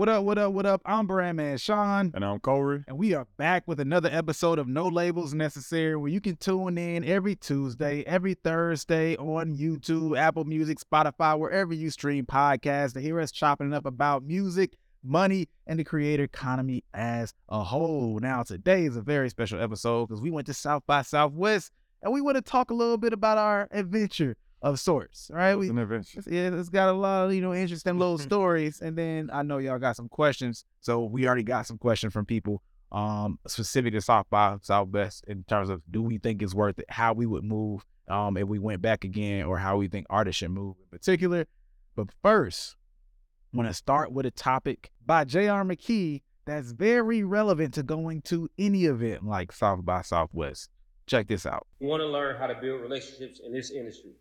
What up, what up, what up? I'm Brand Man Sean. And I'm Kohrey. And we are back with another episode of No Labels Necessary, where you can tune in every Tuesday, every Thursday on YouTube, Apple Music, Spotify, wherever you stream podcasts to hear us chopping it up about music, money, and the creator economy as a whole. Now, today is a very special episode because we went to South by Southwest and we want to talk a little bit about our adventure of sorts, right? we, an adventure. It's, yeah, it's got a lot of you know interesting little stories, and then I know y'all got some questions, so we already got some questions from people, um, specific to South by Southwest in terms of do we think it's worth it, how we would move, um, if we went back again, or how we think artists should move in particular. But first, I want to start with a topic by J.R. McKee that's very relevant to going to any event like South by Southwest. Check this out. You want to learn how to build relationships in this industry.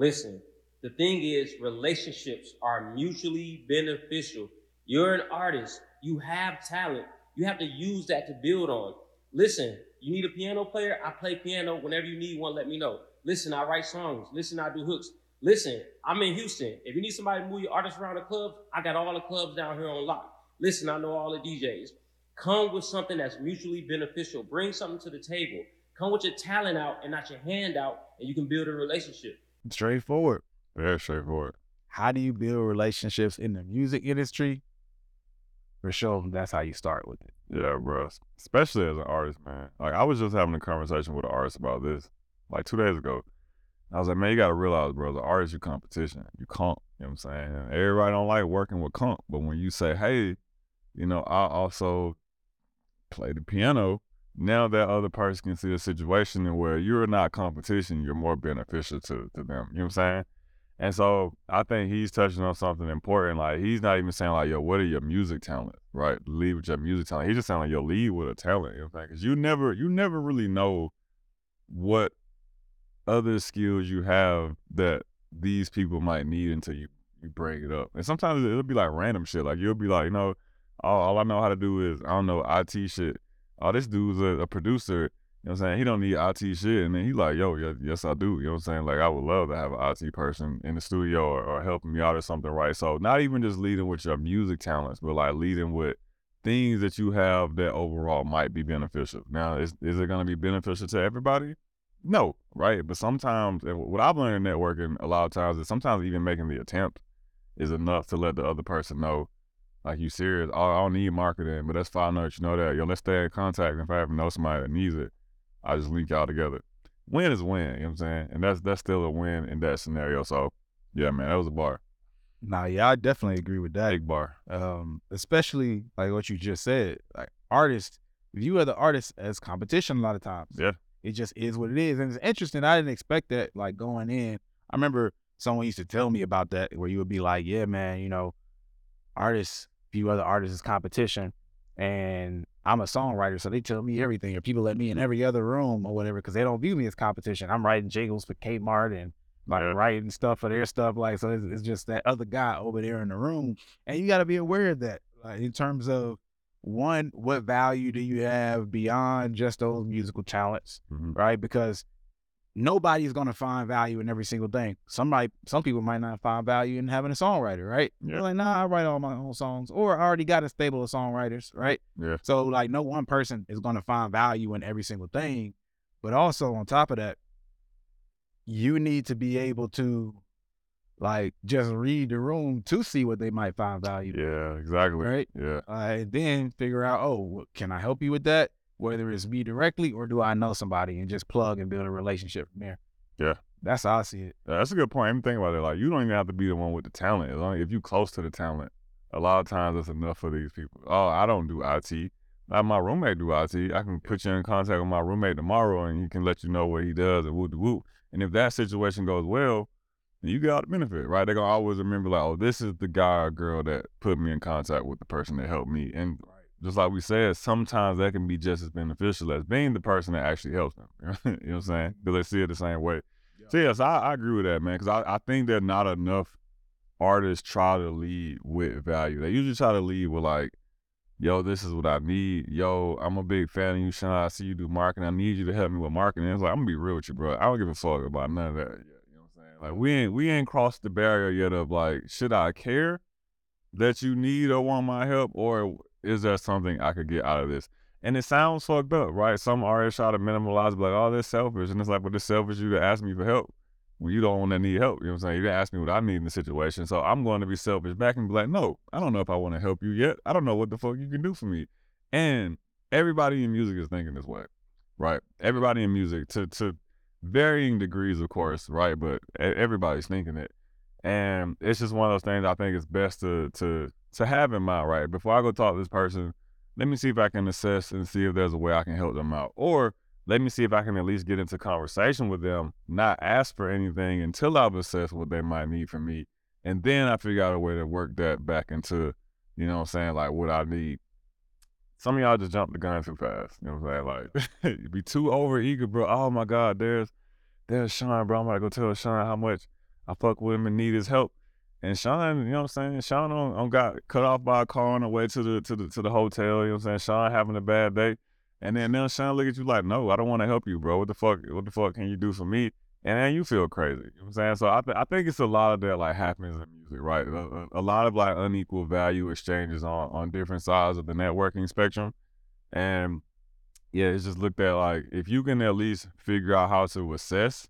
Listen, the thing is, relationships are mutually beneficial. You're an artist, you have talent, you have to use that to build on. Listen, you need a piano player? I play piano. Whenever you need one, let me know. Listen, I write songs. Listen, I do hooks. Listen, I'm in Houston. If you need somebody to move your artists around the clubs, I got all the clubs down here on lock. Listen, I know all the DJs. Come with something that's mutually beneficial. Bring something to the table. Come with your talent out and not your hand out, and you can build a relationship. Straightforward. Very straightforward. How do you build relationships in the music industry? For sure, that's how you start with it. Yeah, bro. Especially as an artist, man. Like I was just having a conversation with an artist about this, like two days ago. I was like, man, you gotta realize, bro, the artist, your competition. You comp, you know what I'm saying? Everybody don't like working with comp, but when you say, hey, you know, I also play the piano, now that other person can see a situation where you're not competition, you're more beneficial to, to them. You know what I'm saying? And so I think he's touching on something important. Like he's not even saying like, yo, what are your music talent, right? Lead with your music talent. He's just saying like, yo, lead with a talent. You know what I'm? Because you never, you never really know what other skills you have that these people might need until you you bring it up. And sometimes it'll be like random shit. Like you'll be like, you know, all, all I know how to do is I don't know IT shit oh, this dude's a, a, producer. You know what I'm saying? He don't need IT shit. And then he like, yo, yes, yes, I do. You know what I'm saying? Like, I would love to have an IT person in the studio or, or helping me out or something, right? So not even just leading with your music talents, but like leading with things that you have that overall might be beneficial. Now, is, is it going to be beneficial to everybody? No, right? But sometimes, what I've learned in networking a lot of times is sometimes even making the attempt is enough to let the other person know like you serious? I, don't need marketing, but that's fine. Know that you know that. Yo, let's stay in contact. If I ever know somebody that needs it, I just link y'all together. Win is win. You know what I'm saying? And that's that's still a win in that scenario. So yeah, man, that was a bar. Nah, yeah, I definitely agree with that. Big bar. Um, especially like what you just said. Like artists, view other artists as competition a lot of times. Yeah. It just is what it is. And it's interesting. I didn't expect that like going in. I remember someone used to tell me about that where you would be like, Yeah, man, you know, artists view other artists as competition. And I'm a songwriter, so they tell me everything, or people let me in every other room or whatever, because they don't view me as competition. I'm writing jingles for Kmart and like writing stuff for their stuff, like so. It's, it's, just that other guy over there in the room, and you got to be aware of that, like, in terms of one, what value do you have beyond just those musical talents, mm-hmm. right? Because nobody's gonna find value in every single thing. Somebody, some people might not find value in having a songwriter, right? Yeah. They're like, nah, I write all my own songs, or I already got a stable of songwriters, right? Yeah. So like, no one person is gonna find value in every single thing, but also on top of that, you need to be able to like just read the room to see what they might find value. Yeah, exactly. Right. Yeah. Uh, then figure out, oh, can I help you with that? Whether it's me directly or do I know somebody and just plug and build a relationship from there. Yeah. That's how I see it. Yeah, that's a good point. I'm thinking about it. Like you don't even have to be the one with the talent. As long as if you close to the talent, a lot of times it's enough for these people. Oh, I don't do IT. Let my roommate do IT. I can put you in contact with my roommate tomorrow and he can let you know what he does and whoop whoop. And if that situation goes well, you got the benefit, right? They're gonna always remember like, oh, this is the guy or girl that put me in contact with the person that helped me. And just like we said, sometimes that can be just as beneficial as being the person that actually helps them. you know what I'm saying? Because they see it the same way. Yeah. So yes, I, I, agree with that, man. Because I, I think that not enough artists try to lead with value. They usually try to lead with like, yo, this is what I need. Yo, I'm a big fan of you, Sean. I see you do marketing. I need you to help me with marketing. It's like I'm gonna be real with you, bro. I don't give a fuck about none of that. Yet, you know what I'm saying? Like we ain't we ain't crossed the barrier yet of like, should I care? that you need or want my help, or is there something I could get out of this? And it sounds fucked up, right? Some artists try to minimalize, like, oh, they're selfish. And it's like, but it's selfish you to ask me for help when you don't want to need help. You know what I'm saying? You didn't ask me what I need in the situation. So I'm going to be selfish back and be like, no, I don't know if I want to help you yet. I don't know what the fuck you can do for me. And everybody in music is thinking this way, right? Everybody in music to to varying degrees, of course, right? But everybody's thinking it. And it's just one of those things I think it's best to to to have in mind, right? Before I go talk to this person, let me see if I can assess and see if there's a way I can help them out. Or let me see if I can at least get into conversation with them, not ask for anything until I've assessed what they might need from me. And then I figure out a way to work that back into, you know what I'm saying, like what I need. Some of y'all just jump the gun too fast. You know what I'm saying? Like be too over eager, bro. Oh my God, there's there's Sean, bro. I'm about to go tell Sean how much I fuck with him and need his help. And Sean, you know what I'm saying? Sean on, on got cut off by a car on the way to the to the to the hotel. You know what I'm saying? Sean having a bad day. And then now Sean look at you like, no, I don't want to help you, bro. What the fuck? What the fuck can you do for me? And then you feel crazy. You know what I'm saying? So I, th- I think it's a lot of that like happens in music, right? A, a, lot of like unequal value exchanges on on different sides of the networking spectrum. And yeah, it's just looked at like if you can at least figure out how to assess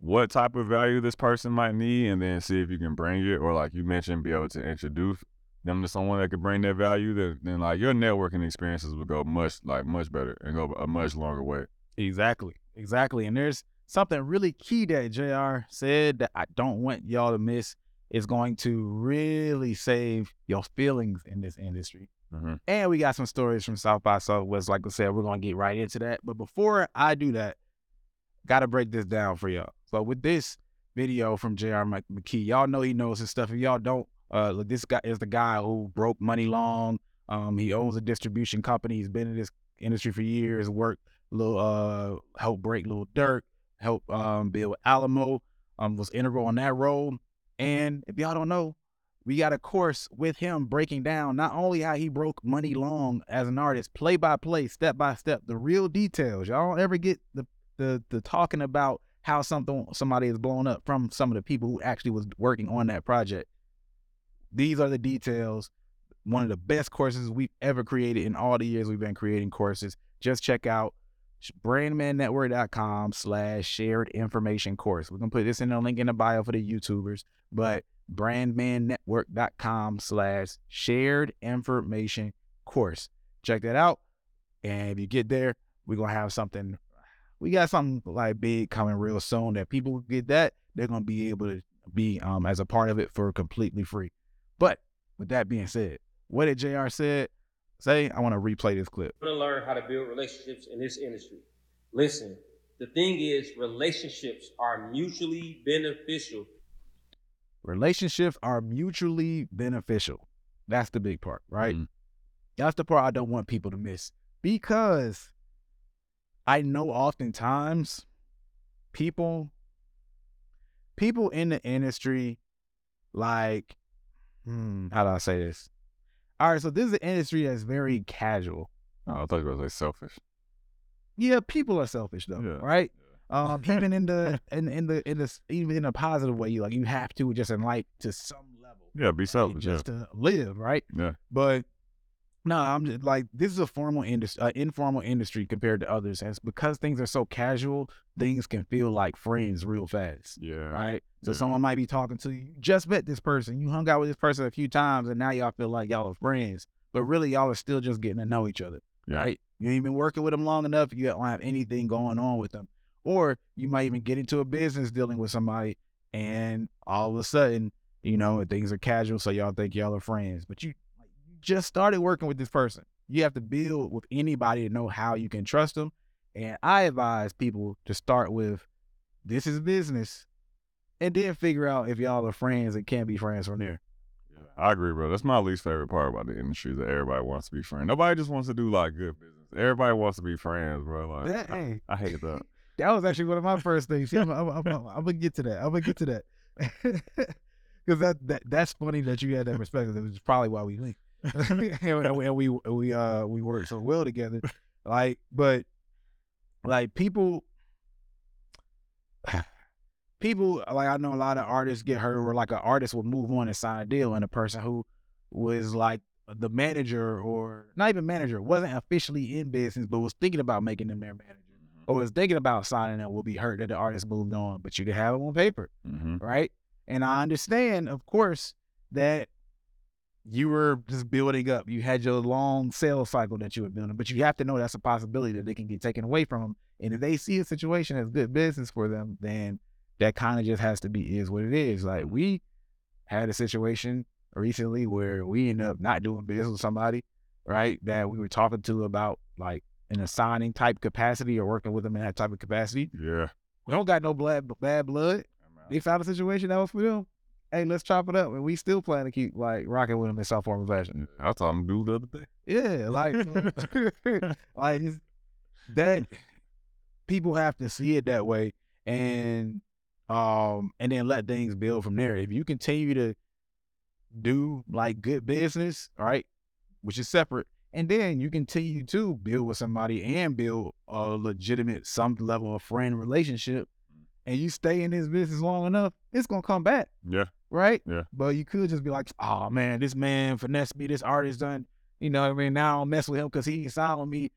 what type of value this person might need and then see if you can bring it or like you mentioned be able to introduce them to someone that could bring that value then, then like your networking experiences would go much like much better and go a much longer way. Exactly exactly and there's something really key that jr said that i don't want y'all to miss is going to really save your feelings in this industry. Mm-hmm. and we got some stories from south by southwest like i said we're going to get right into that but before i do that gotta break this down for y'all so with this video from J.R. McKee, y'all know he knows his stuff. If y'all don't, uh, look, this guy is the guy who broke Muni Long. Um, he owns a distribution company. He's been in this industry for years. Worked little, uh, helped break Lil Durk, helped um build Alamo. Um, was integral on that role. And if y'all don't know, we got a course with him breaking down not only how he broke Muni Long as an artist, play by play, step by step, the real details. Y'all don't ever get the the the talking about how something somebody is blown up from some of the people who actually was working on that project. These are the details. One of the best courses we've ever created in all the years we've been creating courses. Just check out brandmannetwork.com slash shared information course. We're gonna put this in the link in the bio for the YouTubers, but brandmannetwork.com slash shared information course. Check that out. And if you get there, we're gonna have something we got something like big coming real soon that people get that they're gonna be able to be um as a part of it for completely free. But with that being said, what did Jr. said? Say, I want to replay this clip. I want to learn how to build relationships in this industry. Listen, the thing is, relationships are mutually beneficial. Relationships are mutually beneficial. That's the big part, right? Mm-hmm. That's the part I don't want people to miss because I know oftentimes people people in the industry like hmm, how do I say this? All right, so this is an industry that's very casual. Oh, I thought you were like selfish. Yeah, people are selfish though, yeah. right? Um, even in the in in the in the even in a positive way, you like you have to just in life to some level. Yeah, be selfish. Just yeah. to live, right? Yeah. But no, I'm just like this is a formal industry, uh, informal industry compared to others, and because things are so casual, things can feel like friends real fast. Yeah. Right. So yeah. someone might be talking to you, just met this person, you hung out with this person a few times, and now y'all feel like y'all are friends, but really y'all are still just getting to know each other. Yeah. Right. You ain't been working with them long enough. You don't have anything going on with them, or you might even get into a business dealing with somebody, and all of a sudden, you know, things are casual, so y'all think y'all are friends, but you just started working with this person. You have to build with anybody to know how you can trust them. And I advise people to start with this is business and then figure out if y'all are friends and can't be friends from there. Yeah, I agree, bro. That's my least favorite part about the industry that everybody wants to be friends. Nobody just wants to do like good business. Everybody wants to be friends, bro. Like, that, hey, I, I, hate that. that was actually one of my first things. I'm, I'm, I'm, I'm, gonna get to that. I'm gonna get to that. Because that, that that's funny that you had that perspective. It was probably why we linked. and, we we uh we work so well together. Like, but like people, people like I know a lot of artists get hurt, or like an artist will move on and sign a deal, and a person who was like the manager or not even manager, wasn't officially in business, but was thinking about making them their manager or was thinking about signing them will be hurt that the artist moved on, but you can have it on paper, Mm-hmm. right? And I understand, of course, that you were just building up. You had your long sales cycle that you were building, but you have to know that's a possibility that they can get taken away from them. And if they see a situation as good business for them, then that kind of just has to be is what it is. Like we had a situation recently where we ended up not doing business with somebody, right? That we were talking to about like in a signing type capacity or working with them in that type of capacity. Yeah. We don't got no bad bad blood. They found a situation that was for them. Hey, let's chop it up, and we still plan to keep like rocking with him in some form of fashion. I saw him do the other day. Yeah, like like that people have to see it that way, and um, and then let things build from there. If you continue to do like good business, all right, which is separate, and then you continue to build with somebody and build a legitimate some level of friend relationship, and you stay in this business long enough, it's gonna come back Yeah. Right? Yeah. But you could just be like, oh man, this man finessed me, this artist done, you know what I mean? Now I don't mess with him because he ain't signed with me.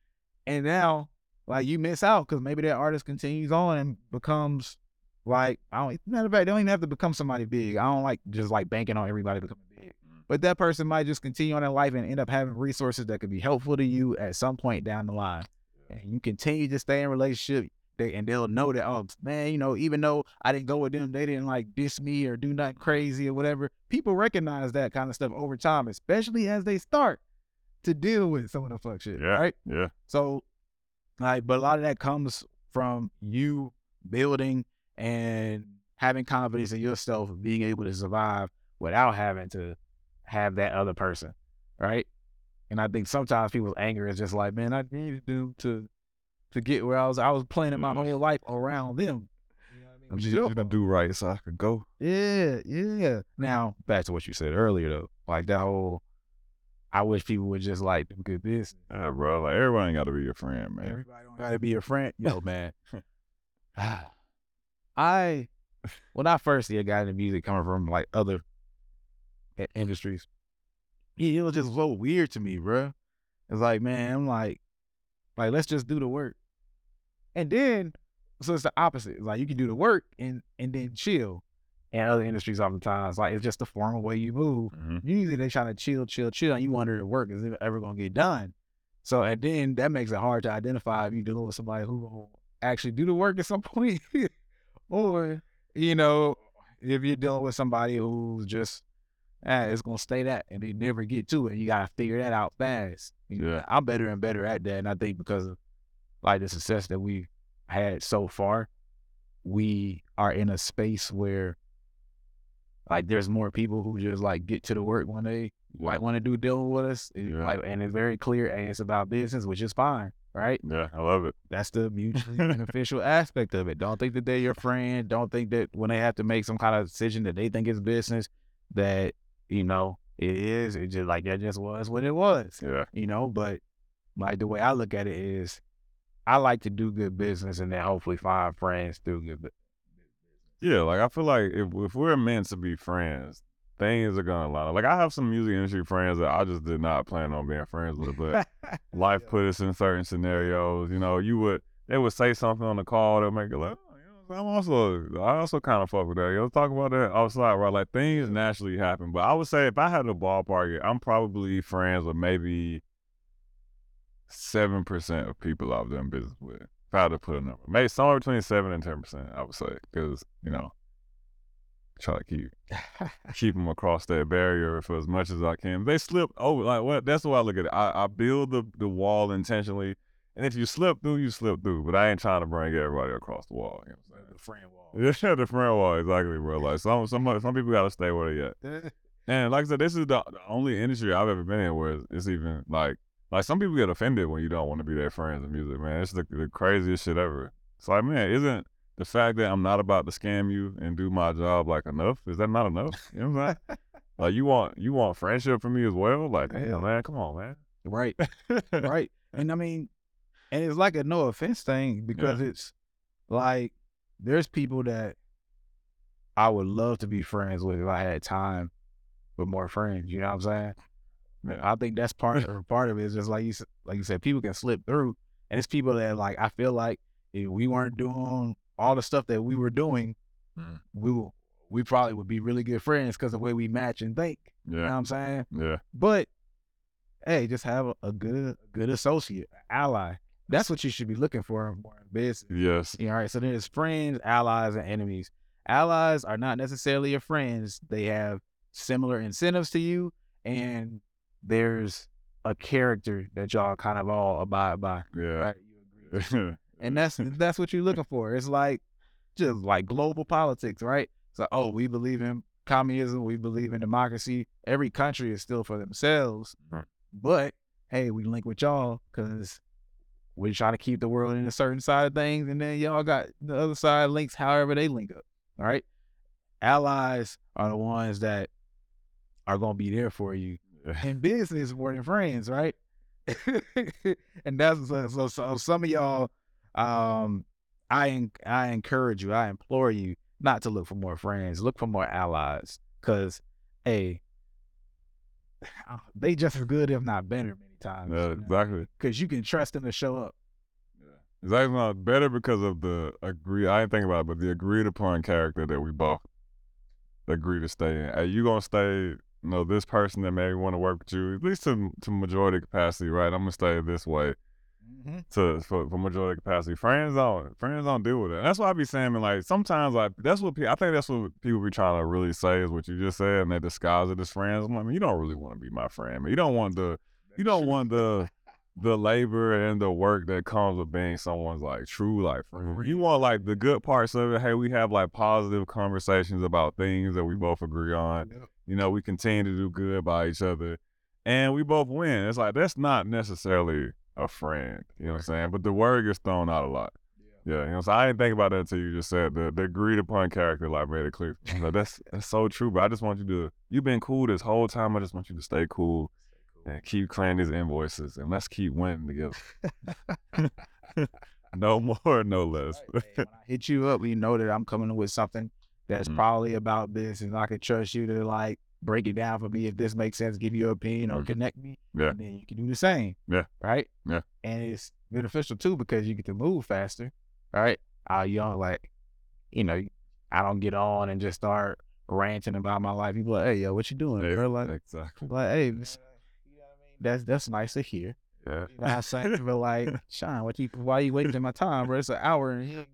And now, like, you miss out because maybe that artist continues on and becomes like, I don't, matter of fact, they don't even have to become somebody big. I don't like just like banking on everybody becoming big. Mm. But that person might just continue on in life and end up having resources that could be helpful to you at some point down the line. And you continue to stay in relationship, they and they'll know that, oh man, you know, even though I didn't go with them, they didn't like diss me or do nothing crazy or whatever. People recognize that kind of stuff over time, especially as they start to deal with some of the fuck shit. Yeah. Right. Yeah. So, like, but a lot of that comes from you building and having confidence in yourself, being able to survive without having to have that other person, right? And I think sometimes people's anger is just like, man, I needed them to to get where I was. I was planning my mm. whole life around them. You know what I mean? I'm just is your gonna do right so I could go. Yeah, yeah. Now back to what you said earlier though, like that whole. I wish people would just like do good business. Yeah, bro. Like everybody ain't gotta be your friend, man. Everybody don't gotta be your friend. Yo, man. I when I first see a guy in the music coming from like other industries, yeah, it was just so weird to me, bro. It's like, man, I'm like, like let's just do the work, and then so it's the opposite. It's like you can do the work and and then chill. And other industries, oftentimes, like it's just the formal way you move hmm usually they trying to chill, chill, chill, and you wonder if the work is it ever gonna get done. So and then that makes it hard to identify if you're dealing with somebody who will actually do the work at some point, or you know, if you're dealing with somebody who's just ah, it's gonna stay that and they never get to it. You gotta figure that out fast. You know, Yeah. I'm better and better at that, and I think because of like the success that we've had so far, we are in a space where like there's more people who just like get to the work when they like want to do deal with us. Eh, yeah. Like, and it's very clear and it's about business, which is fine, right? Yeah, I love it. That's the mutually beneficial aspect of it. Don't think that they're your friend. Don't think that when they have to make some kind of decision that they think is business, that you know it is. It just like that just was what it was, Yeah. you know. But like the way I look at it is, I like to do good business and then hopefully find friends through good. bu- Yeah, like I feel like if if we're meant to be friends, things are gonna line up. Like I have some music industry friends that I just did not plan on being friends with, but life put us in certain scenarios. You know, you would they would say something on the call that make it like, oh, you know, I'm also I also kind of fuck with that. You know, talk about that outside, right? Like things naturally happen. But I would say if I had a ballpark I'm probably friends with maybe seven percent of people I've done business with. If I had to put a number, maybe somewhere between seven and ten percent, I would say, because you know, try to keep keep them across that barrier for as much as I can. If they slip over, like what? That's the way I look at it. I, I build the the wall intentionally, and if you slip through, you slip through. But I ain't trying to bring everybody across the wall. You know what I'm saying? the friend wall. Yeah, the friend wall, exactly, bro. Like some some some people gotta stay where they at. And like I said, this is the, the only industry I've ever been in where it's, it's even like like some people get offended when you don't want to be their friends in music, man. It's the, the craziest shit ever. It's like, man, isn't the fact that I'm not about to scam you and do my job like enough? Is that not enough? You know what I'm saying? like you want you want friendship from me as well? Like, Yeah. damn, man, come on, man. right, right. And I mean, and it's like a no offense thing because it's like there's people that I would love to be friends with if I had time, with more friends. You know what I'm saying? I think that's part or part of it is just like you like you said, people can slip through, and it's people that like I feel like if we weren't doing all the stuff that we were doing, Mm. we will, we probably would be really good friends because the way we match and think. You know what Yeah, I'm saying? yeah, But hey, just have a, a good good associate, ally. That's what you should be looking for in business. yes, Yeah, all right. So there's friends, allies, and enemies. Allies are not necessarily your friends. They have similar incentives to you, and there's a character that y'all kind of all abide by. yeah. Right? You agree. And that's that's what you're looking for. It's like just like global politics, right? So oh, we believe in communism, we believe in democracy. Every country is still for themselves, Right. but hey, we link with y'all because we're trying to keep the world in a certain side of things, and then y'all got the other side links however they link up. All right, allies are the ones that are gonna be there for you in business more than friends, right? and that's so, so, so some of y'all, um, I I encourage you, I implore you not to look for more friends, look for more allies, cause hey, they just as good if not better many times. yeah, exactly. Cause you can trust them to show up. It's actually not better because of the agree. I didn't think about it, but the agreed upon character that we both agree to stay in. Hey, you gonna stay? You know, this person that maybe want to work with you, at least to to majority capacity, right? I'm gonna stay this way Mm-hmm. to for, for majority capacity. Friends don't friends don't deal with it. That's why I be saying like sometimes like that's what pe- I think that's what people be trying to really say is what you just said, and they disguise it as friends. I'm like, man, you don't really want to be my friend. Man. You don't want the you don't want the the labor and the work that comes with being someone's like true like friend. You want like the good parts of it. Hey, we have like positive conversations about things that we both agree on. You know, we continue to do good by each other, and we both win. It's like that's not necessarily a friend. You know what I'm saying? But the word gets thrown out a lot. Yeah, you know, so I didn't think about that until you just said the the agreed upon character like made it clear. Like, that's that's so true, but I just want you to you've been cool this whole time. I just want you to stay cool and keep clearing these invoices and let's keep winning together. no more, no less. Right, hey, when I hit you up, you know that I'm coming with something that's Mhm. probably about this, and I can trust you to like break it down for me if this makes sense, give you an opinion or Mhm. connect me. Yeah. And then you can do the same. Yeah. Right. Yeah. And it's beneficial too because you get to move faster. Right. Uh, you don't like, you know, I don't get on and just start ranting about my life. People like, hey, yo, what you doing, Yeah. Like, exactly. like, hey, this- that's that's nice to hear. Yeah. You know I'm saying? But like, Sean, what you why you wasting my time, bro? It's an hour and you,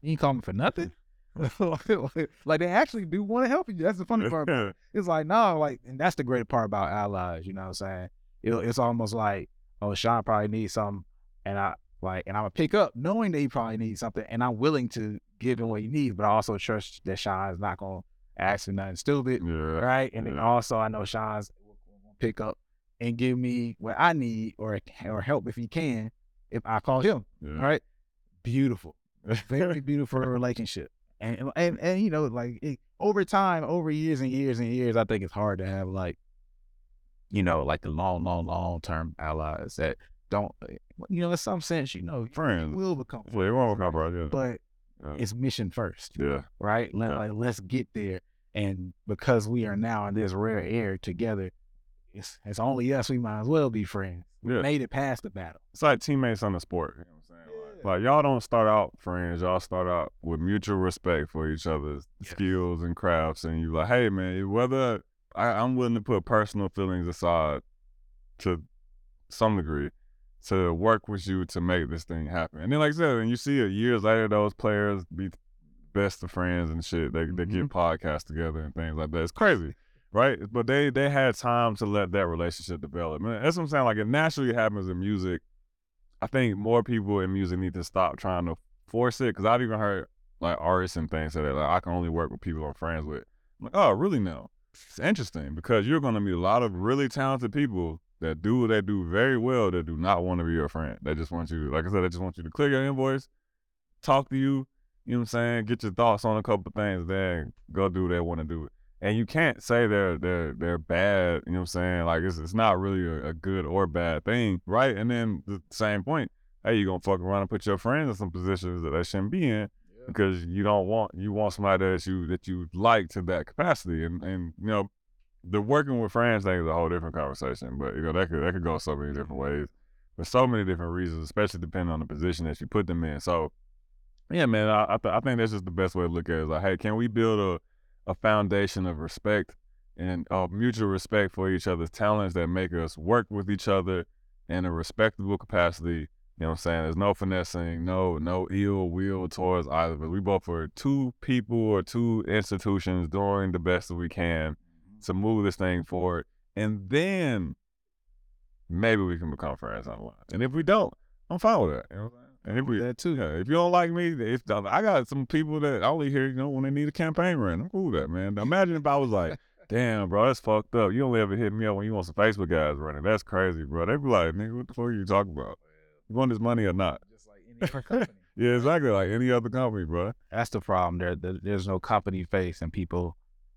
you ain't call me for nothing. like they actually do want to help you. That's the funny part. It's like, no, like, and that's the great part about allies, you know what I'm saying? It, it's almost like, oh, Sean probably needs something, and I like, and I'm gonna pick up knowing that he probably needs something, and I'm willing to give him what he needs, but I also trust that Sean's not gonna ask for nothing stupid, yeah. right? And then also I know Sean's will pick up and give me what I need or or help if he can if I call him. Yeah. All right, beautiful, very beautiful relationship, and and and you know like it, over time, over years and years and years, I think it's hard to have like, you know, like the long, long, long term allies that don't, uh, you know, in some sense, you know, Friends. will become, Well, won't come right, yeah. but Yeah. it's mission first yeah. right? Let, Yeah. like, let's get there. And because we are now in this rare air together, it's it's only us. We might as well be friends. We Yeah. made it past the battle. It's like teammates on the sport. You know what I'm saying? Like, y'all don't start out friends. Y'all start out with mutual respect for each other's Yes. skills and crafts, and you're like, hey man, whether I, I'm willing to put personal feelings aside to some degree to work with you to make this thing happen. And then, like I said, and you see it years later, those players be best of friends and shit. They they get mm-hmm. podcasts together and things like that. It's crazy, right? But they they had time to let that relationship develop. Man, that's what I'm saying. Like it naturally happens in music. I think more people in music need to stop trying to force it because I've even heard like artists and things say that like I can only work with people I'm friends with. I'm like, oh, really? No. It's interesting because you're going to meet a lot of really talented people that do what they do very well that do not want to be your friend. They just want you, like I said, they just want you to clear your invoice, talk to you, you know what I'm saying, get your thoughts on a couple things, then go do what they want to do. And you can't say they're they're they're bad, you know what I'm saying? Like it's it's not really a, a good or bad thing, right? And then the same point, hey, you gonna fuck around and put your friends in some positions that they shouldn't be in because you don't want you want somebody that you that you like to that capacity and and you know the working with friends thing is a whole different conversation. But you know that could that could go so many different ways for so many different reasons, especially depending on the position that you put them in. So, yeah, man, I I, th- I think that's just the best way to look at it. Is like, hey, can we build a a foundation of respect and uh, mutual respect for each other's talents that make us work with each other in a respectable capacity. You know what I'm saying? There's no finessing, no no ill will towards either of us. We both are two people or two institutions doing the best that we can to move this thing forward. And then maybe we can become friends on the line. And if we don't, I'm fine with that. You know what I'm saying? And if we that too. yeah, if you don't like me, if I got some people that only hear, you know, when they need a campaign run, I'm cool with that, man. Imagine if I was like, damn, bro, that's fucked up. You only ever hit me up when you want some Facebook guys running. That's crazy, bro. They be like, nigga, what the fuck are you talking about? You want this money or not? Just like any other company. Yeah, exactly. Like any other company, bro. That's the problem. There, there, there's no company face, and people,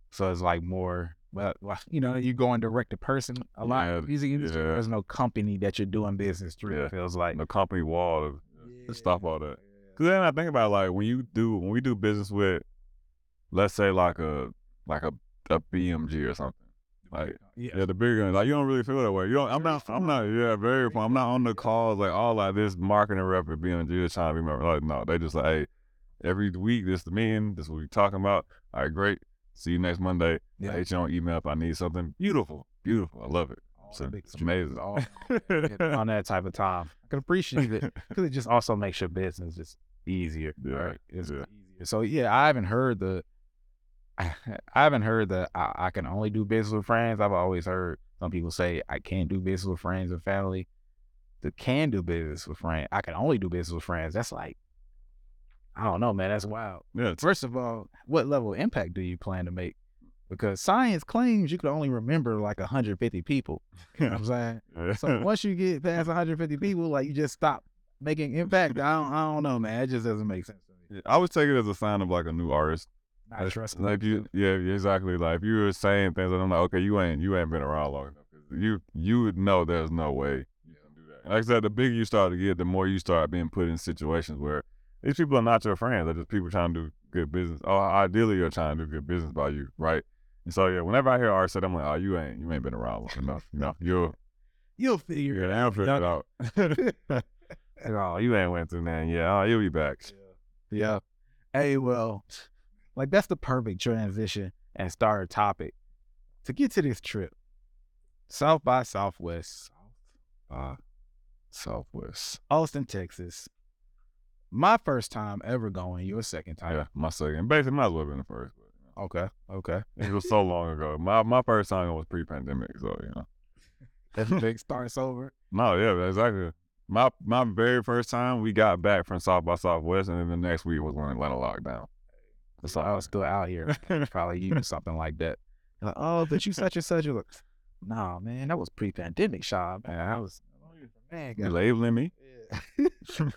so it's like more. Well, well, you know, you going direct to person a lot. Yeah, music industry, yeah. there's no company that you're doing business through. Yeah. It feels like The company wall, to stop all that. Cause then I think about like when you do when we do business with, let's say like a like a a BMG or something. Like yeah, yeah, the bigger guns. Like you don't really feel that way. You don't. I'm not. I'm not. Yeah, very. I'm not on the calls like all like this marketing rep at BMG is trying to be member. Like no, they just like hey, every week this the meeting. This is what we talking about. All right, great. See you next Monday. Yeah. I hit you on email if I need something. Beautiful, beautiful. I love it. All It's, the big it's amazing. all on that type of time. I can appreciate it because it just also makes your business just easier. Yeah, right? It's yeah. easier. So yeah, I haven't heard the. I haven't heard that I, I can only do business with friends. I've always heard some people say I can't do business with friends and family. The can do business with friends. I can only do business with friends. That's like, I don't know, man. That's wild. Yeah, First of all, what level of impact do you plan to make? Because science claims you can only remember like 150 people. You know what I'm saying? So once you get past 150 people, like you just stop making impact. I don't, I don't know, man. It just doesn't make sense to me. I would take it as a sign of like a new artist. Not trusting Like you, yeah, exactly. Like if you were saying things, and I'm like, okay, you ain't, you ain't been around long enough. You, you would know there's no way you can do that. Like I said, the bigger you start to get, the more you start being put in situations where these people are not your friends. They're just people trying to do good business. Or ideally, you're trying to do good business by you, right? And so yeah, whenever I hear say, that, I'm like, oh, you ain't, you ain't been around long enough. You know, you'll, You'll figure you're it figure it out. out. oh, you ain't went through that. Yeah, oh, you'll be back. Yeah. Hey, well, like that's the perfect transition and start a topic to get to this trip. South by Southwest. South by Southwest. Austin, Texas. My first time ever going, your second time. Yeah, my second. Basically, might as well have been the first. But, Okay. Okay. It was so long ago. My my first time was pre-pandemic, so you know. That big starts over. No, yeah, exactly. My my very first time, we got back from South by Southwest, and then the next week was when Atlanta locked down. So I was still out here. Probably you something like that. Like, oh, but you such and such. You're like, nah, man, that was pre-pandemic, Shaw. Man, I was, man, You got labeling me?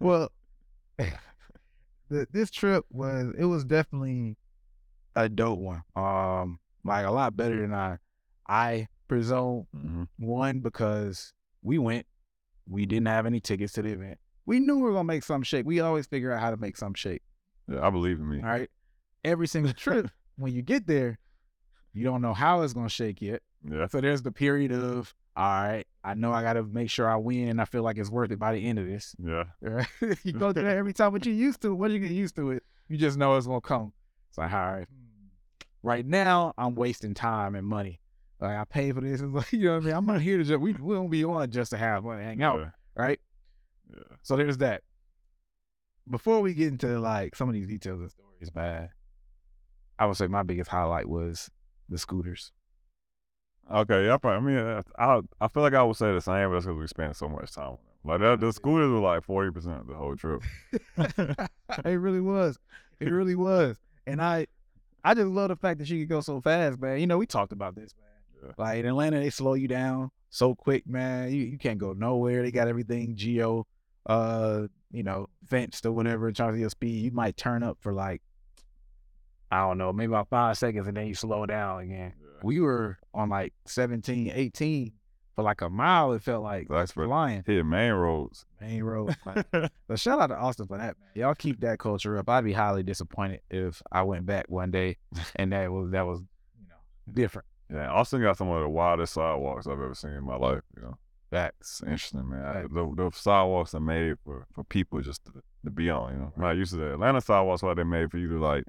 well, the, this trip was it was definitely a dope one. Um, like a lot better than I I presume. hmm One because we went, we didn't have any tickets to the event. We knew we were gonna make some shake. We always figure out how to make some shake. Yeah, I believe in me. All right. Every single trip, when you get there, you don't know how it's gonna shake yet. Yeah, So there's the period of all right, I know I gotta make sure I win and I feel like it's worth it by the end of this. yeah, Right? you go through that every time, but you used to. it. Once you get used to it, you just know it's gonna come. It's like, all right. Right now, I'm wasting time and money. Like I pay for this. It's like, you know what I mean? I'm not here to just we we don't be on just to have money, hang out, yeah, right? yeah. So there's that. Before we get into like some of these details and stories, man, I would say my biggest highlight was the scooters. Okay, yeah. I, probably, I mean, I I feel like I would say the same, but that's because we spent so much time. on them. Like that, the scooters were like forty percent of the whole trip. it really was. It really was. And I I just love the fact that she could go so fast, man. You know, we talked about this, man. Yeah. Like in Atlanta, they slow you down so quick, man. You you can't go nowhere. They got everything geo uh, you know, fenced or whatever in terms of your speed. You might turn up for like I don't know, maybe about five seconds and then you slow down again. Yeah. We were on like 17, 18 for like a mile, it felt like That's for flying. hit main roads. Main roads. So shout out to Austin for that. Y'all keep that culture up. I'd be highly disappointed if I went back one day and that was that was you know different. Yeah, Austin got some of the wildest sidewalks I've ever seen in my life. You know, that's interesting, man. I- The, the sidewalks are made for, for people just to, to be on. You know, I'm not used to that. Atlanta sidewalks Why they made for you to like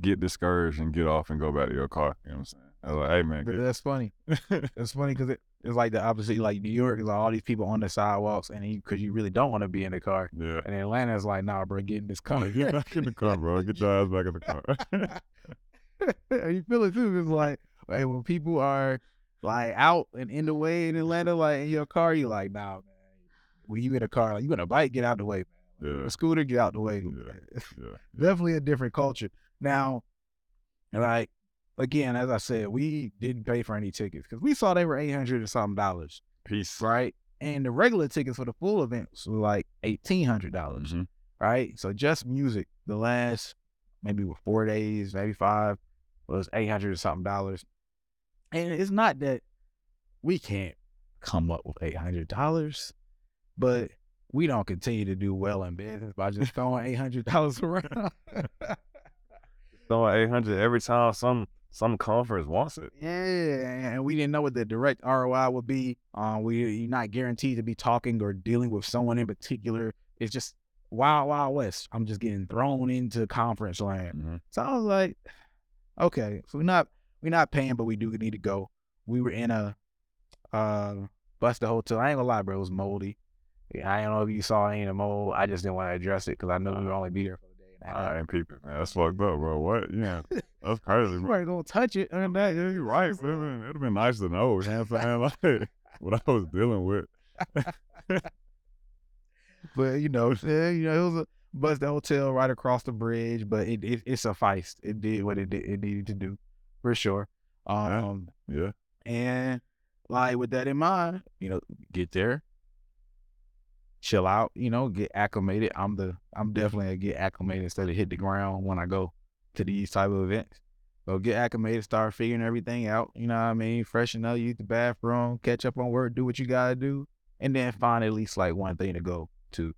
get discouraged and get off and go back to your car. You know what I'm saying? I was like, hey man, get- that's funny. that's funny because it, it's like the opposite. Like New York is like all these people on the sidewalks, and because you really don't want to be in the car. yeah. And Atlanta is like, nah, bro, get in this car. Get back in the car, bro. Get your ass back in the car. you feel it too. It's like, hey, when people are like out and in the way in Atlanta, like in your car, you like, nah, man. When you in a car, like you in a bike, get out the way, man. yeah. A scooter, get out the way. Yeah. Yeah. Definitely a different culture. Now, like again, as I said, we didn't pay for any tickets because we saw they were eight hundred or something dollars, Peace. right? And the regular tickets for the full events were like eighteen hundred dollars, Mhm. right? So just music, the last maybe with four days, maybe five, was eight hundred or something dollars. And it's not that we can't come up with eight hundred dollars, but we don't continue to do well in business by just throwing eight hundred dollars around. Throwing eight hundred every time some some conference wants it. Yeah, and we didn't know what the direct ROI would be. Um, we you're not guaranteed to be talking or dealing with someone in particular. It's just wild, wild west. I'm just getting thrown into conference land. Mhm. So I was like, okay, so we're not we're not paying, but we do need to go. We were in a uh Buster hotel. I ain't gonna lie, bro, it was moldy. Yeah, I don't know if you saw any of the mold. I just didn't want to address it because I know we would only be there for. And a. I ain't peeping, man. That's fucked up, bro. What? Yeah, that's crazy, bro. weren't gonna touch it. And that, Yeah, you're right. It'd have been, it'd have been nice to know. You know what I'm saying? Like what I was dealing with. But you know, yeah, you know, it was a bus the hotel right across the bridge, but it, it it sufficed. It did what it did, it needed to do, for sure. Yeah. Um, Yeah. and like with that in mind, you know, get there, chill out, you know, get acclimated. I'm the I'm definitely a get acclimated instead of hit the ground when I go to these type of events. So get acclimated, start figuring everything out. You know what I mean? Freshen up, use the bathroom, catch up on work, do what you gotta do, and then find at least like one thing to go to.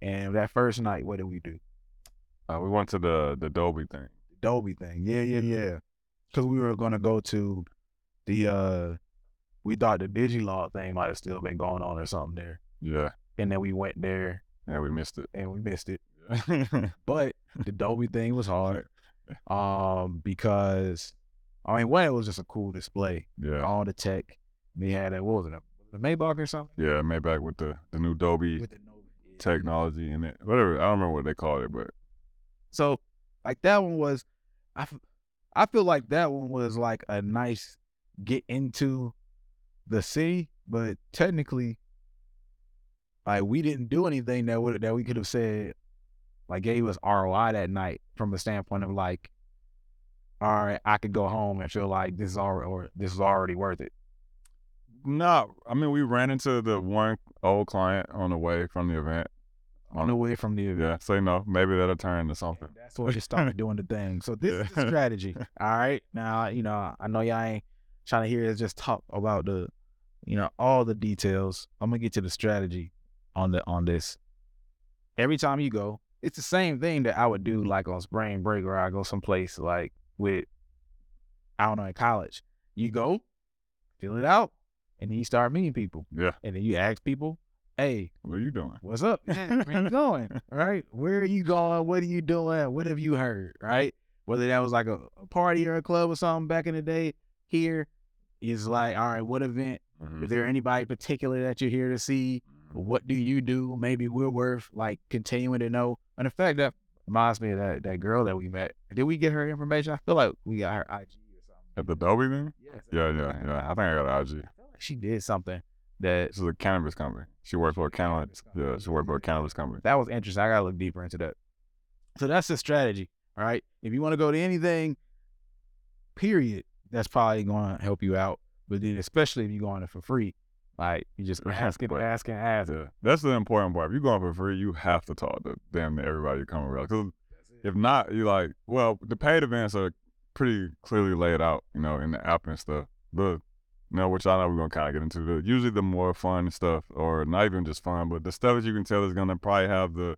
And that first night, what did we do? Uh, we went to the the Dolby thing. Dolby thing. Yeah, yeah, yeah. Because we were gonna go to the uh we thought the Digilog thing might have still been going on or something there. Yeah. And then we went there Yeah, we missed it. and we missed it. But the Dolby thing was hard. Um, because I mean one, it was just a cool display. Yeah. All the tech. They had a what was it, a, the Maybach or something? Yeah, Maybach with the the new Dolby the Nova. Yeah. technology in it. Whatever. I don't remember what they called it, but So like that one was, I, f- I feel like that one was like a nice get into the city, but technically, like we didn't do anything that would that we could have said like gave us ROI that night from the standpoint of like, all right, I could go home and feel like this is already or this is already worth it. no. I mean, we ran into the one old client on the way from the event. On the way from the event. Yeah. Say no. Maybe that'll turn to something. That's what it started doing the thing. So this is the strategy. All right. Now, you know, I know y'all ain't trying to hear us just talk about the, you know, all the details. I'm gonna get to the strategy on the on this. Every time you go, it's the same thing that I would do like on spring break or I go someplace like with I don't know, in college. You go, fill it out, and then you start meeting people. Yeah. And then you ask people, hey, What are you doing? What's up? Where you going? Right? Where are you going? What are you doing? What have you heard? Right? Whether that was like a, a party or a club or something back in the day, here is like, all right, what event? Mhm. Is there anybody particular that you're here to see? What do you do? Maybe we're worth like continuing to know. And the fact that reminds me of that that girl that we met. Did we get her information? I feel like we got her IG or something. At the Dolby thing? Yes. Yeah, yeah, yeah. I think I got an IG. I feel like she did something that This is a cannabis company. She works for a cannabis. Yeah, she works for a cannabis company. that was interesting. I gotta look deeper into that. So that's the strategy. All right. If you want to go to anything, period, that's probably gonna help you out. But then especially if you're going to for free, like you just asking, But- asking, asking. Yeah, that's the important part. If you're going for free, you have to talk to damn everybody you come around. Because if not, you like, well, the paid events are pretty clearly laid out, you know, in the app and stuff. But you know, which I know we're gonna kind of get into. The usually the more fun stuff, or not even just fun, but the stuff that you can tell is gonna probably have the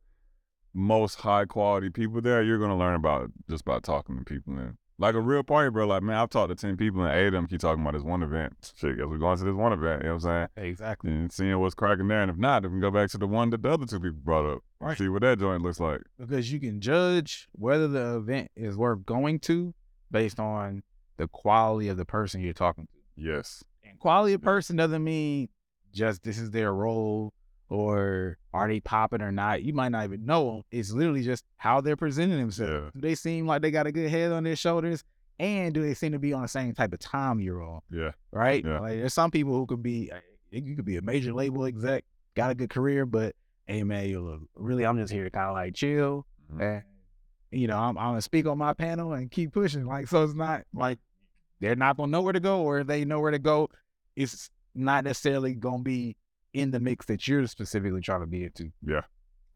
most high quality people there. You're gonna learn about just by talking to people and Like a real party, bro. Like, man, I've talked to 10 people and eight of them keep talking about this one event. Shit, guess we're going to this one event, you know what I'm saying? Exactly. And seeing what's cracking there. And if not, then we can go back to the one that the other two people brought up. Right. See what that joint looks like. Because you can judge whether the event is worth going to based on the quality of the person you're talking to. Yes. And quality of person doesn't mean just this is their role or are they popping or not. You might not even know them. It's literally just how they're presenting themselves. Yeah. Do they seem like they got a good head on their shoulders? And do they seem to be on the same type of time you're on? Yeah. Right? Yeah. Like there's some people who could be uh, you could be a major label exec, got a good career, but hey man, you look really I'm just here to kind of like chill Mhm. and you know, I'm, I'm gonna speak on my panel and keep pushing. Like, so it's not like they're not gonna know where to go, or if they know where to go, it's not necessarily gonna be in the mix that you're specifically trying to be into. Yeah.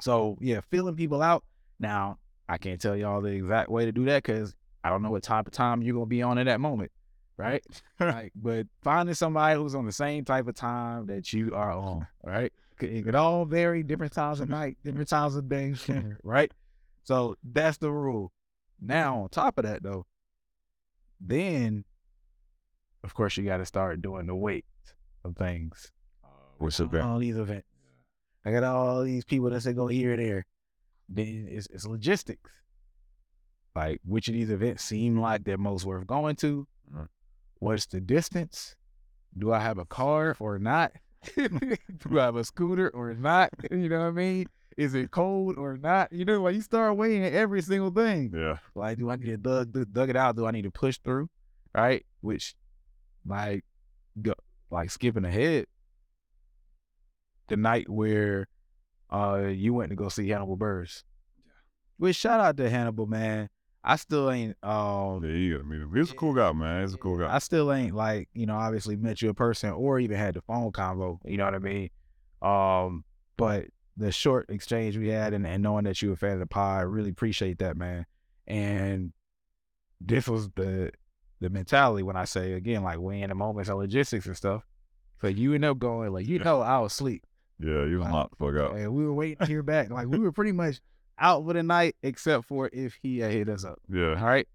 So yeah, filling people out. Now, I can't tell y'all the exact way to do that because I don't know what type of time you're gonna be on at that moment, right? like, but finding somebody who's on the same type of time that you are on, right? It could all vary, different times of night, different times of day, right? So that's the rule. Now, on top of that, though, then of course you got to start doing the weight of things. Which event? All these events. I got all these people that say go here or there. Then it's, it's logistics. Like which of these events seem like they're most worth going to? Mhm. What's the distance? Do I have a car or not? Do I have a scooter or not? You know what I mean? Is it cold or not? You know, like you start weighing every single thing. Yeah. Like, do I need to dug, dug, dug it out? Do I need to push through? Right? Which, like, go, like skipping ahead, the night where uh you went to go see Hannibal Buress. Which shout out to Hannibal, man. I still ain't um Yeah, you gotta meet him. He's a cool guy, man. He's a cool guy. I still ain't like, you know, obviously met you in person or even had the phone convo, you know what I mean? Um, but the short exchange we had and, and knowing that you were a fan of the pod, I really appreciate that, man. And this was the the mentality when I say again, like weighing the moments and logistics and stuff. So you end up going like, you know, I was asleep. Yeah, you locked the fuck out. And we were waiting to hear back. Like we were pretty much out for the night, except for if he had hit us up. Yeah. All right.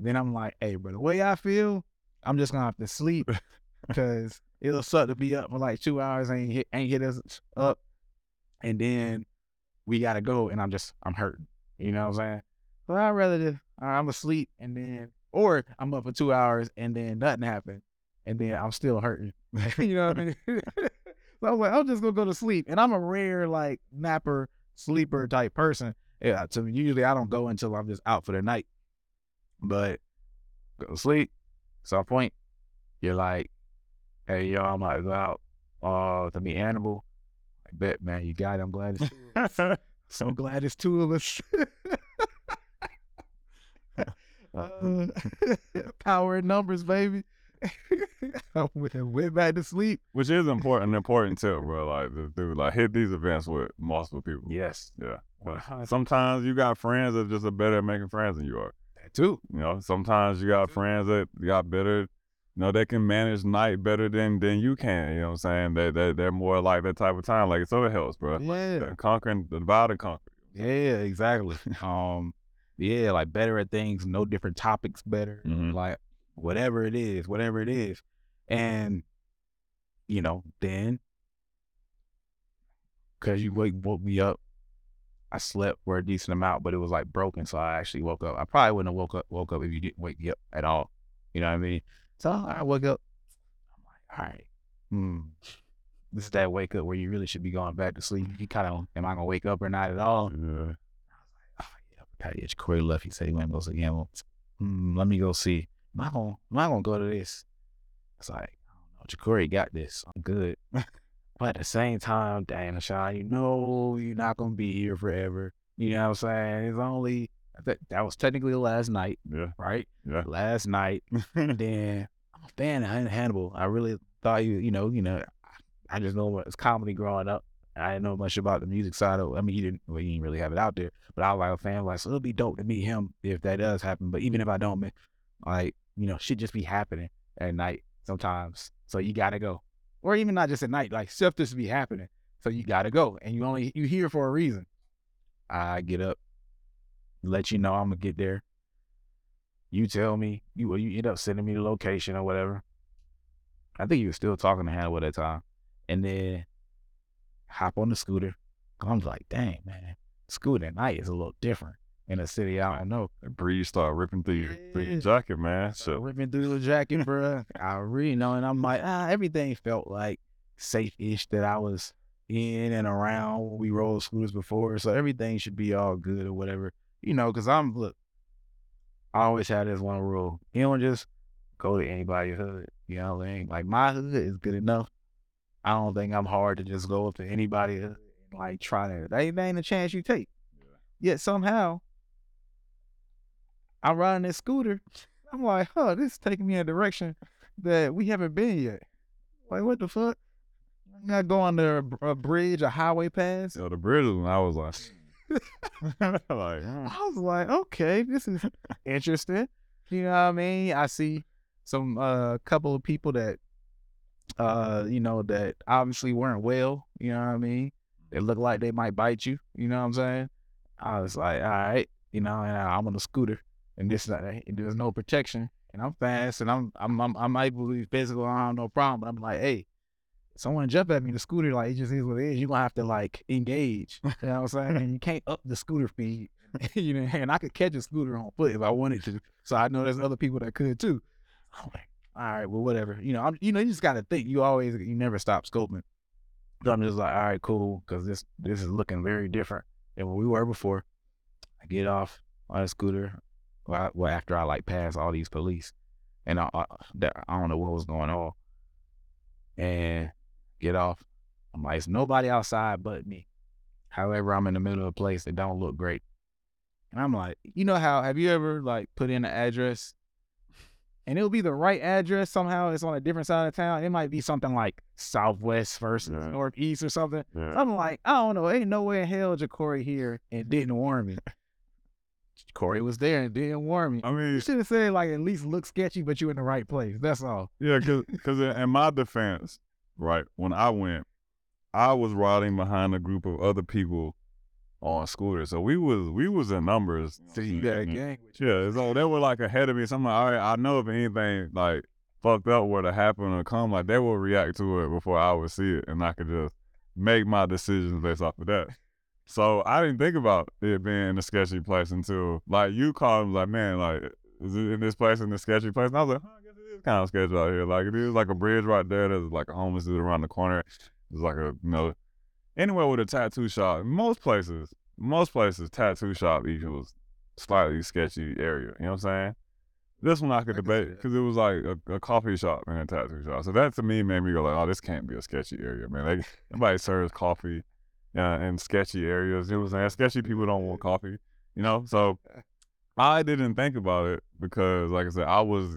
Then I'm like, hey, bro, the way I feel, I'm just gonna have to sleep because it'll suck to be up for like two hours ain't hit ain't hit us up, and then we gotta go, and I'm just I'm hurting. You know what I'm saying? So I'd rather just I'm asleep and then, or I'm up for two hours and then nothing happened, and then I'm still hurting. you know what I mean? so I was like, I'm just gonna go to sleep, and I'm a rare like napper sleeper type person. Yeah, so usually I don't go until I'm just out for the night. But go to sleep. Some point, you're like, hey yo, I'm go out uh to meet Hannibal. I bet man, you got it. I'm glad it's two of us. so glad it's two of us. Uh, power in numbers, baby. I went, went back to sleep. Which is important, important too, bro. Like, the dude, like hit these events with multiple people. Yes. Yeah. But sometimes you got friends that just are better at making friends than you are. That too. You know, sometimes you got friends that got better, you know, they can manage night better than than you can. You know what I'm saying? They they they're more like that type of time. Like so it helps, bro. Yeah. Conquering the divide and conquer. Yeah, exactly. um, yeah, like better at things, know different topics better, Mhm. like whatever it is, whatever it is. And, you know, then because you wake, woke me up, I slept for a decent amount, but it was like broken. So I actually woke up. I probably wouldn't have woke up woke up if you didn't wake me up at all. You know what I mean? So I woke up. I'm like, all right, hmm. This is that wake up where you really should be going back to sleep. You kind of, am I gonna wake up or not at all? Yeah. I was like, oh, yeah, Patty. Kohrey left. He said he went to go see Gamble. Hmm, let me go see. Am I gonna, am I gonna go to this? It's like, I don't know. Jacorey got this. I'm good. but at the same time, dang, Sean, you know you're not gonna be here forever. You know what I'm saying? It's only that that was technically the last night, Yeah. right? Yeah. Last night. And then I'm a fan of Han- Hannibal. I really thought you, you know, you know, I just know it's comedy growing up. I didn't know much about the music side of. I mean, he didn't. Well, he didn't really have it out there. But I was like a fan. Like, so it'll be dope to meet him if that does happen. But even if I don't, man, like, you know, shit just be happening at night sometimes. So you gotta go, or even not just at night. Like stuff just be happening. So you gotta go, and you only you here for a reason. I get up, let you know I'm gonna get there. you tell me you you end up sending me the location or whatever. I think you were still talking to Hannibal at that time, and then hop on the scooter. I'm like, dang man, scooter at night is a little different in a city I don't know. The breeze start ripping through your, through your jacket, man. So ripping through the jacket, bro. I really know, and I'm like, ah, everything felt like safe-ish that I was in and around we rode scooters before, so everything should be all good or whatever, you know. Because I'm look, I always had this one rule: you don't just go to anybody's hood. You know what I mean? Like my hood is good enough. I don't think I'm hard to just go up to anybody like try to. That ain't, that ain't a chance you take. Yet somehow, I'm riding this scooter. I'm like, huh, this is taking me in a direction that we haven't been yet. Like, what the fuck? I'm not going to a, a bridge, a highway pass. yo, the bridge I was like, like, hmm. I was like, okay, this is interesting. You know what I mean? I see some uh couple of people that uh you know that obviously weren't well, you know what I mean? They look like they might bite you, you know what I'm saying? I was like, all right, you know, and I'm on a scooter and this uh, there's no protection and I'm fast and I'm I'm I'm, I'm able to be physical, I don't have no problem. But I'm like, hey, someone jump at me, the scooter, like it just is what it is. You're gonna have to like engage. You know what I'm saying? And you can't up the scooter speed. you know, and I could catch a scooter on foot if I wanted to. So I know there's other people that could too. I'm like, all right, well, whatever. You know, I'm you know, you just gotta think. You always you never stop scoping. So I'm just like, all right, cool, because this this is looking very different than what we were before. I get off on a scooter. Well, I- well after I like pass all these police, and I, I I don't know what was going on, and get off. I'm like, it's nobody outside but me. However, I'm in the middle of a place that don't look great. And I'm like, you know how have you ever like put in an address and it'll be the right address somehow it's on a different side of town. It might be something like southwest versus Yeah. northeast or something. yeah. I'm like, I don't know, ain't no way in hell Jacorey here and didn't warn me. Kohrey was there and didn't warn me. I mean, You should have said like at least look sketchy, but you're in the right place. That's all. Yeah, because in in my defense, right, when I went, I was riding behind a group of other people on scooters. So we was we was in numbers. So you got a Mhm. gang with you. Yeah, so they were like ahead of me. So I'm like, all right, I know if anything like fucked up were to happen or come, like they will react to it before I would see it, and I could just make my decisions based off of that. So I didn't think about it being a sketchy place until like you called me like, man, like is it in this place in this sketchy place? And I was like, huh, I guess it is kind of sketchy out here. Like it is like a bridge right there. There's like a homeless dude around the corner. There's like a you know anywhere with a tattoo shop. Most places, most places, tattoo shop equals slightly sketchy area. You know what I'm saying? This one I could I debate because it was like a, a coffee shop and a tattoo shop. So that to me made me go like, oh, this can't be a sketchy area, man. Like nobody serves coffee uh, in sketchy areas. You know what I'm saying? Sketchy people don't want coffee, you know. So I didn't think about it because, like I said, I was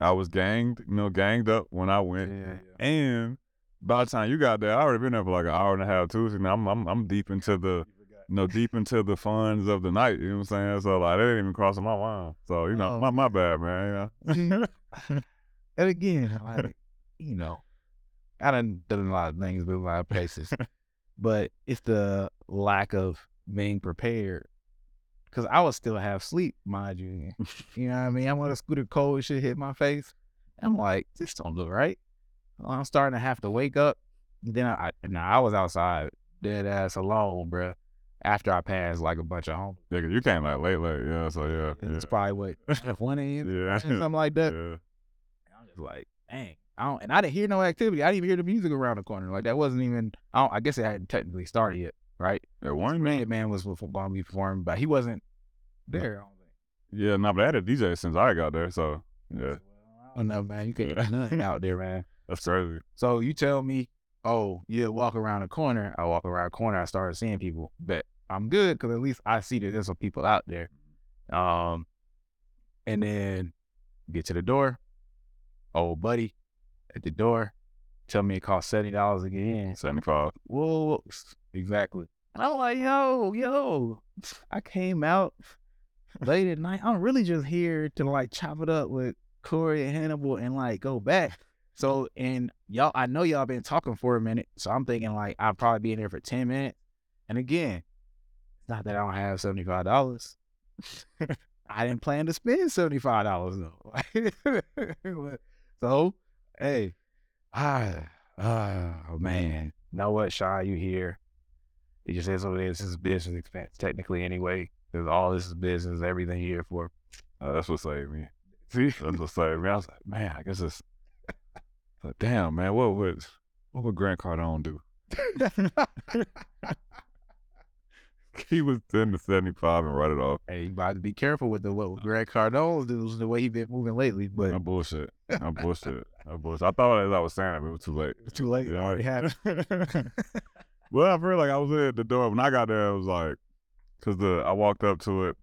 I was ganged, you know, ganged up when I went, and by the time you got there, I already been there for like an hour and a half too. So now I'm I'm, I'm deep into the you know, deep into the funds of the night. You know what I'm saying? So like that didn't even cross my mind. So you know, Oh. my my bad, man. You know. and again, like, you know, I done done a lot of things with a lot of places, but it's the lack of being prepared. Cause I would still have sleep, mind you. You know what I mean? I'm on a scooter, cold shit hit my face. I'm like, this don't look right. I'm starting to have to wake up. Then I, I now I was outside, dead ass alone, bruh. After I passed like a bunch of homies. Yeah, 'cause you came like late, late. Yeah, so yeah, yeah, It's probably what one a.m. yeah, something like that. yeah. And I'm just like, dang. I don't, and I didn't hear no activity. I didn't even hear the music around the corner. Like that wasn't even. I, don't, I guess it hadn't technically started yet, right? Yeah, one Man, man was with football be performing, but he wasn't there. I don't think. Yeah, no, but I had a DJ since I got there, so yeah, I don't know, man. You can't Yeah. nothing out there, man. that's crazy. So you tell me, oh, yeah, walk around the corner. I walk around the corner. I started seeing people, but I'm good because at least I see that there's some people out there. Um, and then get to the door. Old buddy at the door, tell me it costs seventy dollars again. Seventy five. Whoa, exactly. And I'm like, yo, yo, I came out late at night. I'm really just here to like chop it up with Kohrey and Hannibal and like go back. So, and y'all, I know y'all been talking for a minute. So I'm thinking like I'll probably be in there for 10 minutes. And again, it's not that I don't have $75. I didn't plan to spend seventy five dollars though. so, hey, ah, oh man, know what, Sean, you here? He just says, "Oh, this is business expense, technically, anyway. Because all this is business, everything here for." Uh, that's what saved me. See, that's what saved me. I was like, man, I guess it's. Like, damn, man, what would what would Grant Cardone do? he was ten to seventy five and write it off. Hey, you about to be careful with the what uh, Grant Cardone does the way he been moving lately, but No bullshit. No bullshit. No bullshit. I thought as I was saying it, it was too late. it's too late. It already happened. well, I feel like I was at the door when I got there. I was like, cause the I walked up to it.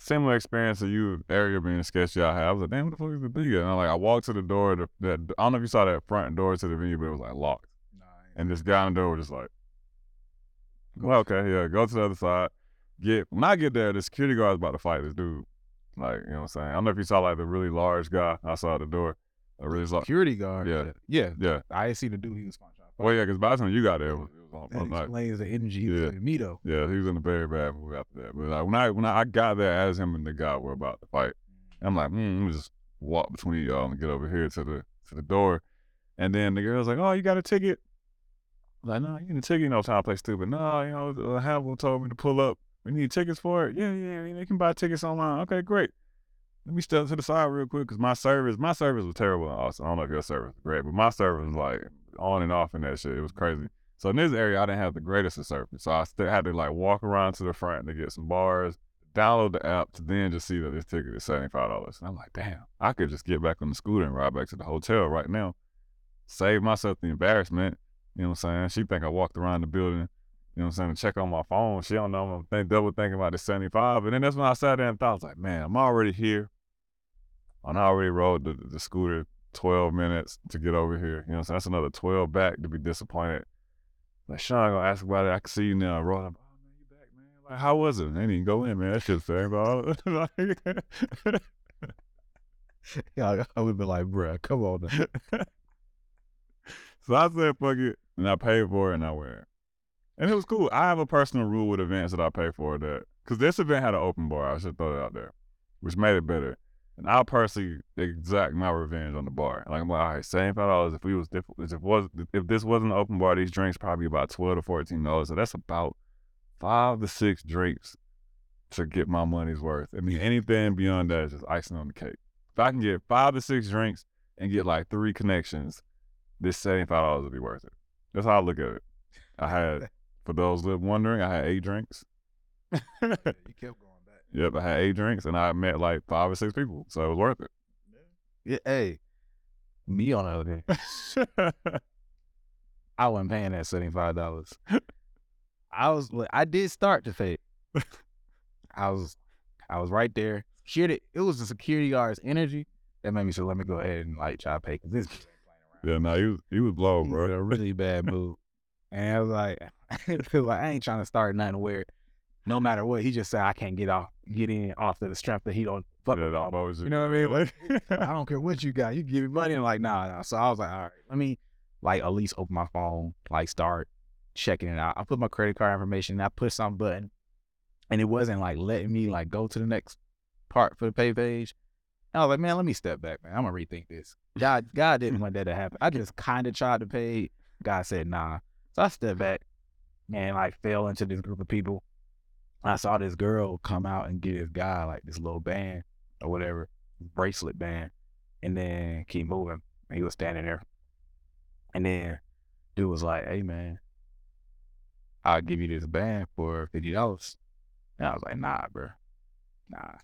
Similar experience to you, area being sketchy. I had. I was like, damn, what the fuck is the thing? And I like, I walked to the door. The, that I don't know if you saw that front door to the venue, but it was like locked. Nice. And this guy on the door was just like, well, okay, yeah, go to the other side. Get when I get there, the security guard's about to fight this dude. Like, you know what I'm saying? I don't know if you saw like the really large guy outside the door. A really large. Security guard. Yeah. yeah. Yeah. I didn't see the dude he was to. Well, yeah, because by the time you got there, it was, it was all, That explains the energy Yeah. me though. Yeah, he was in a very bad movie after that. But like, when I when I, got there as him and the guy were about to fight, I'm like, hmm, let me just walk between y'all and get over here to the to the door. And then the girl's like, oh, you got a ticket? Like, no, you need a ticket. You know, trying to play stupid. No, you know, uh, Hannibal told me to pull up. We need tickets for it. Yeah, yeah, they can buy tickets online. Okay, great. Let me step to the side real quick because my service, my service was terrible Austin. I don't know if your service was great, but my service was like on and off in that shit. It was crazy. So in this area, I didn't have the greatest of service. So I still had to like walk around to the front to get some bars, download the app to then just see that this ticket is seventy five dollars. And I'm like, damn, I could just get back on the scooter and ride back to the hotel right now, save myself the embarrassment. You know what I'm saying? She think I walked around the building. You know what I'm saying? To check on my phone. She don't know I'm think, double thinking about the 75. And then that's when I sat there and thought, I was like, man, I'm already here. And I already rode the, the scooter 12 minutes to get over here. You know what I'm saying? That's another 12 back to be disappointed. Like, Sean gonna ask about it. I can see you now. I rode up. Oh, man, you back, man. Like, how was it? They didn't even go in, man. That shit's fair, bro. Yeah, I would be like, bruh, come on. Now. so I said, fuck it. And I paid for it and I wear it. And it was cool. I have a personal rule with events that I pay for that. Because this event had an open bar. I should throw it out there, which made it better. And I'll personally exact my revenge on the bar. Like, I'm like, all right, $75 if we was diff- if was if this wasn't an open bar, these drinks probably about 12 to $14. So that's about five to six drinks to get my money's worth. I mean, anything beyond that is just icing on the cake. If I can get five to six drinks and get like three connections, this seventy five dollars would be worth it. That's how I look at it. I had, for those that wondering, I had eight drinks. you kept going back. Yep, I had eight drinks and I met like five or six people, so it was worth it. Yeah, hey, me on the other hand, I wasn't paying that seventy five dollars. I was, I did start to pay. I was, I was right there. Security, it was the security guard's energy that made me say, "Let me go ahead and like try to pay." Cause this dude ain't playing around. yeah, no, he was he was was bro. a really bad move. And I was like, like, I ain't trying to start nothing where no matter what, he just said I can't get off, get in off of the strength that he don't fuck Yeah, with no, all- but it was You know what I mean? Like, I don't care what you got. You give me money. And like, nah, nah. So I was like, all right, let me like at least open my phone, like start checking it out. I put my credit card information, and I put some button, and it wasn't like letting me like go to the next part for the pay page. And I was like, man, let me step back, man. I'm gonna rethink this. God, God didn't mm. want that to happen. I just kind of tried to pay. God said, nah. So I stepped back and like fell into this group of people. I saw this girl come out and get this guy like this little band or whatever bracelet band, and then keep moving. And he was standing there, and then dude was like, "Hey man, I'll give you this band for fifty dollars." And I was like, "Nah, bro, nah."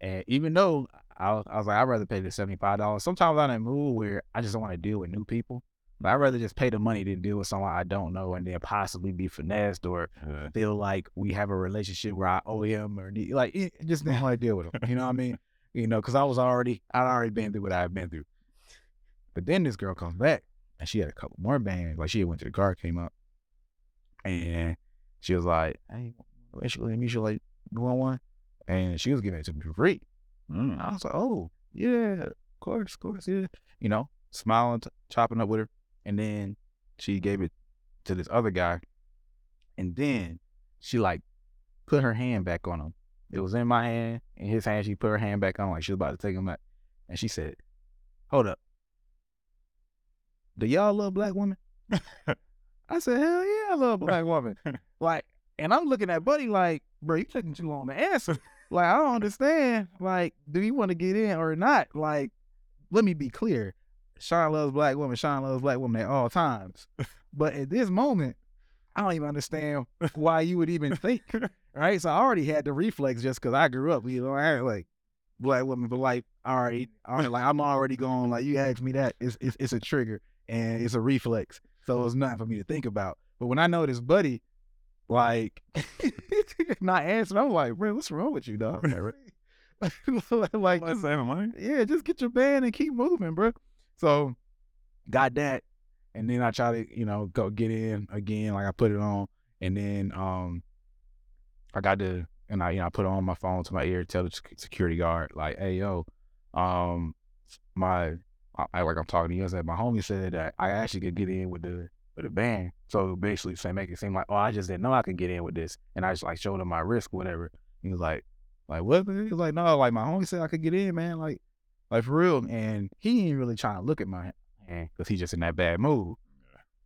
And even though I was, I was like, I'd rather pay the seventy five dollars. Sometimes I'm in a mood where I just don't want to deal with new people. But I'd rather just pay the money than deal with someone I don't know and then possibly be finessed or feel like we have a relationship where I owe him or need, like it, just didn't want to deal with him. You know what I mean? You know, because I was already I'd already been through what I've been through. But then this girl comes back and she had a couple more bands. Like she went to the car, came up, and she was like, "Hey, actually, let me like you want one?" And she was giving it to me for free. Mm. I was like, "Oh yeah, of course, of course, yeah." You know, smiling, t- chopping up with her, and then she gave it to this other guy, and then she like put her hand back on him It was in my hand, in his hand. She put her hand back on, like she was about to take him back, and she said, "Hold up, do y'all love black women?" I said, "Hell yeah, I love black women." like, and I'm looking at Buddy like, "Bro, you taking too long to answer." Like, I don't understand. Like, do you want to get in or not? Like, let me be clear. Sean loves black women. Sean loves black women at all times. But at this moment, I don't even understand why you would even think, right? So I already had the reflex just because I grew up, you know, I like black women, but like, all right, all right, like I'm already going, like, you asked me that, it's, it's, it's a trigger and it's a reflex. So it's nothing for me to think about. But when I know this buddy, like, not answering, I'm like, bro, what's wrong with you, dog? like, Like saving money. yeah, just get your band and keep moving, bro. So got that. And then I try to, you know, go get in again. Like I put it on. And then um I got to and I, you know, I put on my phone to my ear, tell the security guard, like, hey yo, um my I, I like I'm talking to you. I said my homie said that I actually could get in with the with the band. So basically say make it seem like, oh, I just didn't know I could get in with this. And I just like showed him my risk, whatever. He was like, like what? He was like, no, like my homie said I could get in, man. Like, like for real. And he ain't really trying to look at my hand because he's just in that bad mood.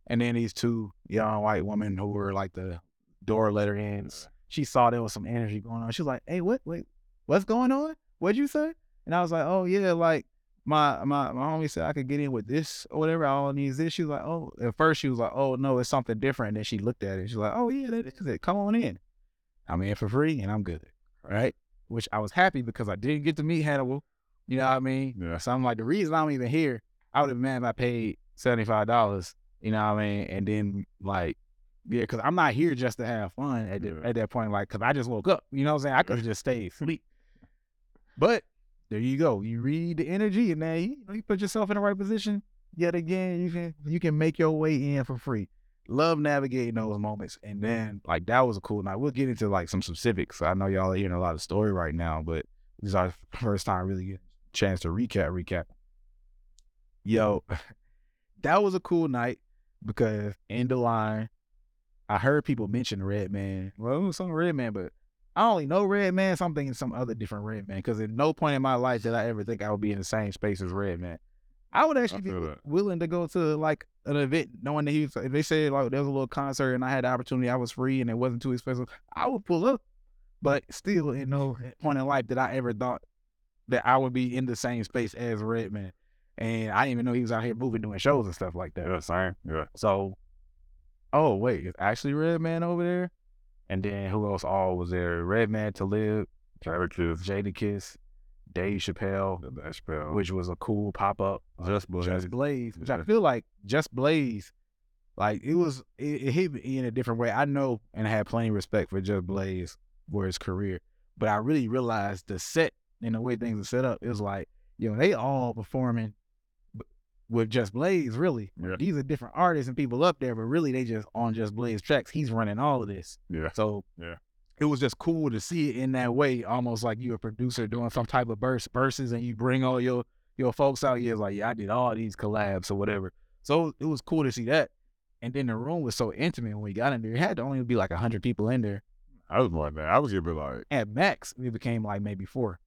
And then these two young white women who were like the door letter ends, she saw there was some energy going on. She was like, hey, what, wait, what's going on? What'd you say? And I was like, oh yeah, like my my my homie said I could get in with this or whatever. I all needs this. She was like, oh, at first she was like, oh no, it's something different. And then she looked at it. She's like, oh yeah, that is it. Come on in. I'm in for free and I'm good. Right. Which I was happy because I didn't get to meet Hannibal. You know what I mean? Yeah. So I'm like, the reason I'm even here, I would have been mad if I paid seventy five dollars. You know what I mean? And then like, yeah, because I'm not here just to have fun at the, Yeah. at that point. Like, because I just woke up. You know what I'm saying? I could have just stayed asleep. But there you go. You read the energy, and then you, you put yourself in the right position. Yet again, you can you can make your way in for free. Love navigating those moments, and then like that was a cool night. We'll get into like some specifics. I know y'all are hearing a lot of story right now, but this is our first time really getting a chance to recap. Recap. Yo, that was a cool night because in the line, I heard people mention Redman. Well, it was some Redman, but I only know Redman, so I'm thinking some other different Redman. Because at no point in my life did I ever think I would be in the same space as Redman. I would actually be that. willing to go to like an event knowing that he was, if they said like there was a little concert and I had the opportunity, I was free and it wasn't too expensive, I would pull up. But still, in no point in life did I ever thought that I would be in the same space as Redman. And I didn't even know he was out here moving, doing shows and stuff like that. Yeah, same. Yeah. So, oh wait, it's actually Redman over there, and then who else all was there? Redman to live, Jadakiss. Dave Chappelle, Dash Bell. which was a cool pop up. Just Blaze. Just Blaze, which I feel like Just Blaze, like it was, it, it hit me in a different way. I know and I had plenty of respect for Just Blaze for his career, but I really realized the set and the way things are set up. It was like, you know, they all performing with Just Blaze, really. Yeah. These are different artists and people up there, but really they just on Just Blaze tracks. He's running all of this. Yeah. So Yeah. it was just cool to see it in that way, almost like you're a producer doing some type of verse verses and you bring all your your folks out here. Like, yeah, I did all these collabs or whatever. So it was cool to see that. And then the room was so intimate when we got in there. It had to only be like hundred people in there. I was like, that. I was gonna be like, At max, we became like maybe four.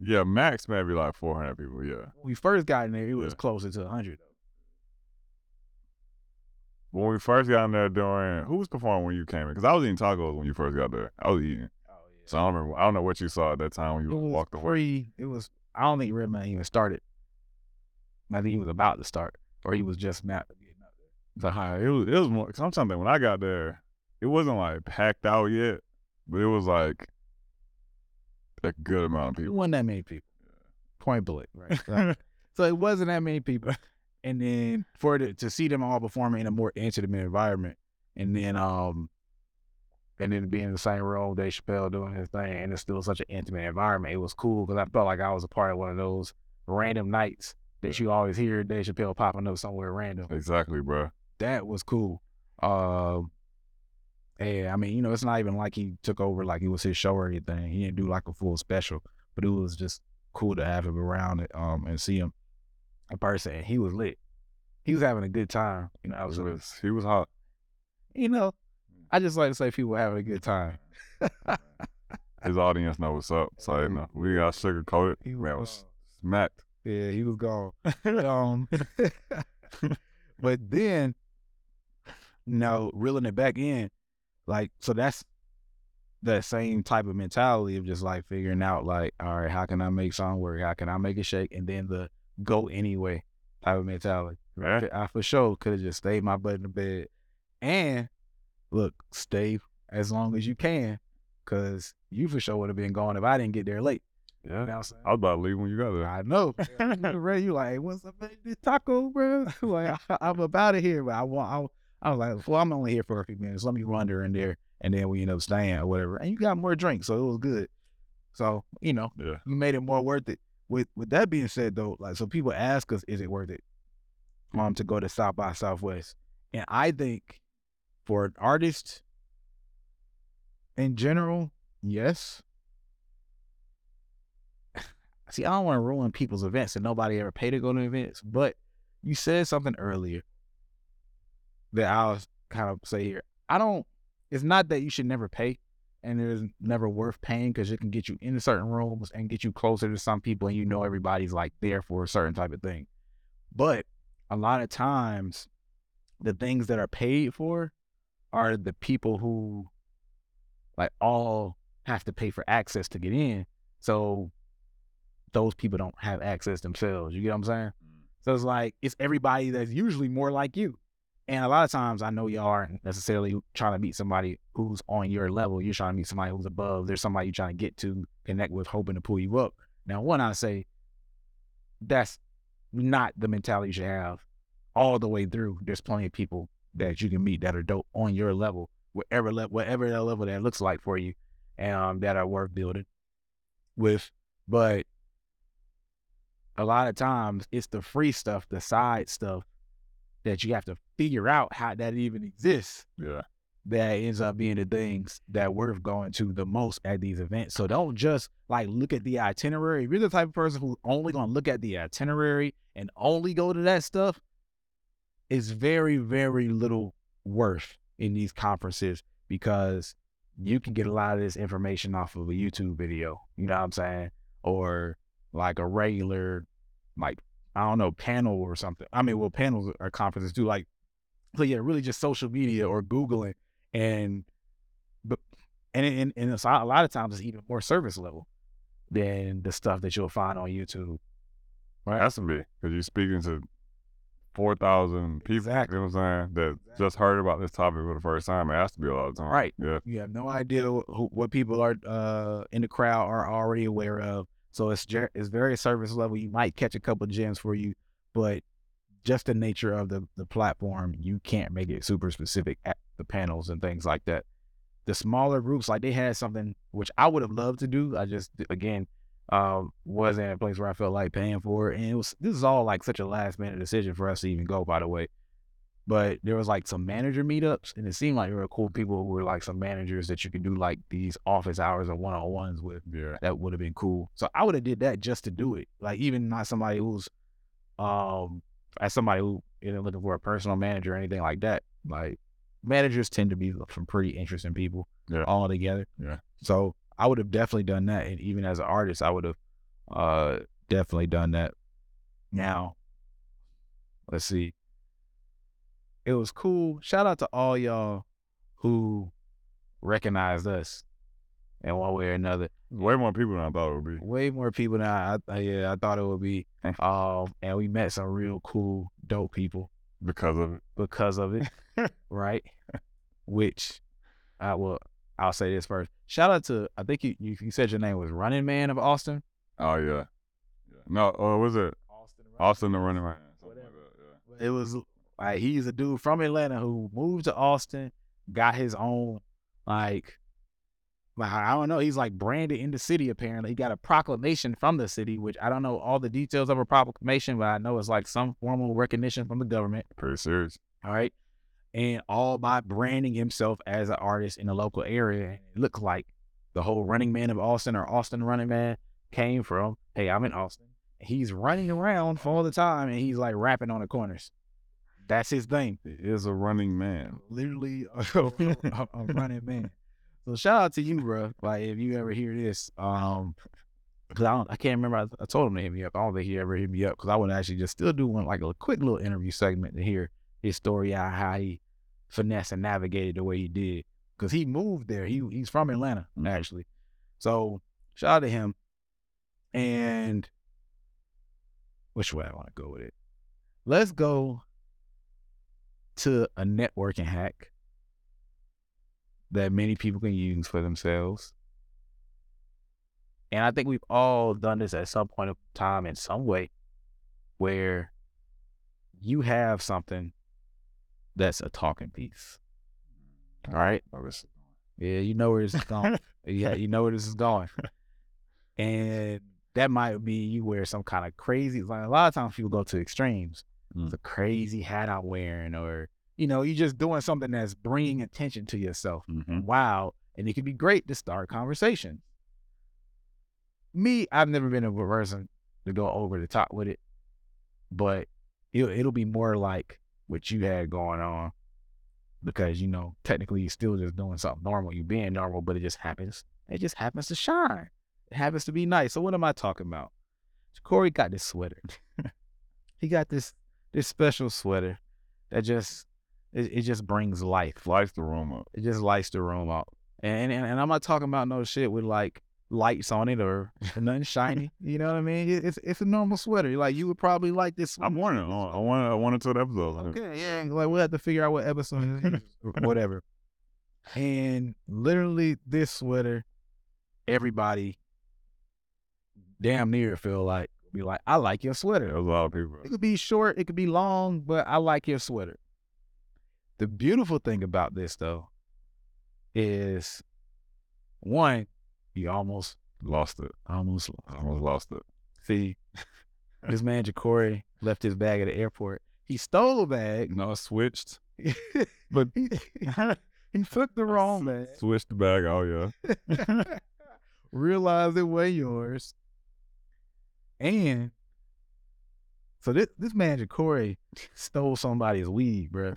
Yeah, max maybe like 400 people. Yeah. When we first got in there, it was Yeah. closer to hundred. When we first got in there doing, who was performing when you came in? Because I was eating tacos when you first got there. I was eating. Oh yeah. So I don't remember. I don't know what you saw at that time when you walked away. free. It was. I don't think Redman even started. I think he was about to start, or he was just not getting up there. So it was it was more. Cause I'm trying to think when I got there, it wasn't like packed out yet, but it was like a good amount of It people. wasn't that many people. Point blank, right? So- so it wasn't that many people. And then for the, to see them all performing in a more intimate environment, and then um, and then being in the same room, Dave Chappelle doing his thing, and it's still such an intimate environment. It was cool because I felt like I was a part of one of those random nights that you always hear Dave Chappelle popping up somewhere random. exactly, bro. that was cool. Um, and I mean, you know, it's not even like he took over like it was his show or anything. He didn't do like a full special, but it was just cool to have him around it, um, and see him in person. And he was lit. He was having a good time. You know, I He was, was, he was hot. you know, I just like to say people having a good time. his audience know what's up. So you know, we got sugar coated. He Man was was smacked. Yeah, he was gone. um, but then, no, reeling it back in, like so that's that same type of mentality of just like figuring out like, all right, how can I make something work? How can I make it shake? And then the go anyway type of mentality. Right. I for sure could have just stayed my butt in the bed. And look, stay as long as you can, cause you for sure would have been gone if I didn't get there late. Yeah. You know? I was about to leave when you got there. I know. Ray, you like, what's up? This taco, bro? like, I, I'm about to here, but I want. I, was like, well, I'm only here for a few minutes. Let me wander in there, and then we end up staying or whatever. And you got more drinks, so it was good. So you know, Yeah. you made it more worth it. With with that being said, though, like, so people ask us, is it worth it, um, to go to South by Southwest? And I think for an artist in general, yes. See, I don't want to ruin people's events and nobody ever paid to go to events, but you said something earlier that I'll kind of say here. I don't, it's not that you should never pay and it's never worth paying because it can get you into certain rooms and get you closer to some people and you know everybody's like there for a certain type of thing. But a lot of times, the things that are paid for are the people who like all have to pay for access to get in. So those people don't have access themselves. You get what I'm saying? Mm. So it's like it's everybody that's usually more like you. And a lot of times I know y'all aren't necessarily trying to meet somebody who's on your level. You're trying to meet somebody who's above. There's somebody you're trying to get to, connect with, hoping to pull you up. Now, one I say that's not the mentality you should have all the way through. There's plenty of people that you can meet that are dope on your level, whatever level, whatever that level that looks like for you, and um, that are worth building with. But a lot of times it's the free stuff, the side stuff that you have to figure out how that even exists Yeah. that ends up being the things that worth going to the most at these events. So don't just like look at the itinerary. If you're the type of person who's only gonna look at the itinerary and only go to that stuff, it's very, very little worth in these conferences because you can get a lot of this information off of a YouTube video. You know what I'm saying? Or like a regular, like I don't know, panel or something. I mean, well, panels are conferences too. Like, so yeah, really just social media or Googling and but and and, and it's, a lot of times it's even more service level than the stuff that you'll find on YouTube. Right. Has to be because you're speaking to four thousand people. Exactly. You know what I'm saying? That Exactly. just heard about this topic for the first time. It has to be a lot of time. Right. Yeah. You have no idea who, what people are uh, in the crowd are already aware of. So it's it's very service level. You might catch a couple gems for you, but just the nature of the the platform, you can't make it super specific at the panels and things like that. The smaller groups, like they had something which I would have loved to do. I just again um, wasn't in a place where I felt like paying for it, and it was this is all like such a last minute decision for us to even go. By the way, but there was like some manager meetups, and it seemed like there were cool people who were like some managers that you could do like these office hours or one on ones with. Yeah. That would have been cool. So I would have did that just to do it. Like even not somebody who's, um, as somebody who isn't looking for a personal manager or anything like that. Like managers tend to be some pretty interesting people. Yeah. All together. Yeah. So I would have definitely done that, and even as an artist, I would have, uh, definitely done that. Now, let's see. It was cool. Shout out to all y'all who recognized us in one way or another. Way more people than I thought it would be. Way more people than I, I yeah, I thought it would be. Um, and we met some real cool, dope people Because of it. because of it, right? Which I will. I'll say this first. Shout out to I think you you, you said your name was Running Man of Austin. Oh yeah. yeah. No, uh, was it Austin. Austin the running man? Something like that, It was like he's a dude from Atlanta who moved to Austin, got his own like like I don't know, he's like branded in the city apparently. He got a proclamation from the city, which I don't know all the details of a proclamation, but I know it's like some formal recognition from the government. Pretty serious. All right. And all by branding himself as an artist in the local area. It looked like the whole running man of Austin or Austin running man came from, hey, I'm in Austin. He's running around all the time and he's like rapping on the corners. That's his thing. He is a running man. Literally a, a, a running man. So shout out to you, bro. Like if you ever hear this, um, cause I don't, I can't remember. I, I told him to hit me up. I don't think he ever hit me up because I would actually just still do one like a quick little interview segment to hear his story out how he finesse and navigated the way he did. Cause he moved there. He he's from Atlanta actually. So shout out to him. And which way I want to go with it? Let's go to a networking hack that many people can use for themselves. And I think we've all done this at some point of time in some way where you have something that's a talking piece. All right. Oh, Yeah, you know where this is going. yeah, you know where this is going. And that might be you wear some kind of crazy like a lot of times people go to extremes. Mm. The crazy hat I'm wearing or you know, you're just doing something that's bringing attention to yourself. Mhm. Wow. And it can be great to start conversations. Me, I've never been a person to go over the top with it, but it'll, it'll be more like what you had going on because, you know, technically you're still just doing something normal. You're being normal, but it just happens. It just happens to shine. It happens to be nice. So what am I talking about? Kohrey got this sweater. he got this this special sweater that just it, it just brings life. Lights the room up. It just lights the room up. And, and and I'm not talking about no shit with like lights on it or nothing shiny. You know what I mean? It- It's it's a normal sweater. Like you would probably like this. I'm one. warning. I want. I want to the episode. Okay, yeah. Like we'll have to figure out what episode it is, whatever. And literally, this sweater, everybody, damn near feel like be like, I like your sweater. A lot of people. It could be short, it could be long, but I like your sweater. The beautiful thing about this though is one, you almost Lost it. almost almost lost it. see this man Jacorey left his bag at the airport. He stole a bag, No, I switched. but he, he took the wrong bag. Switched the bag. Oh yeah. realized it was yours. And so this this man Jacorey stole somebody's weed, bruh.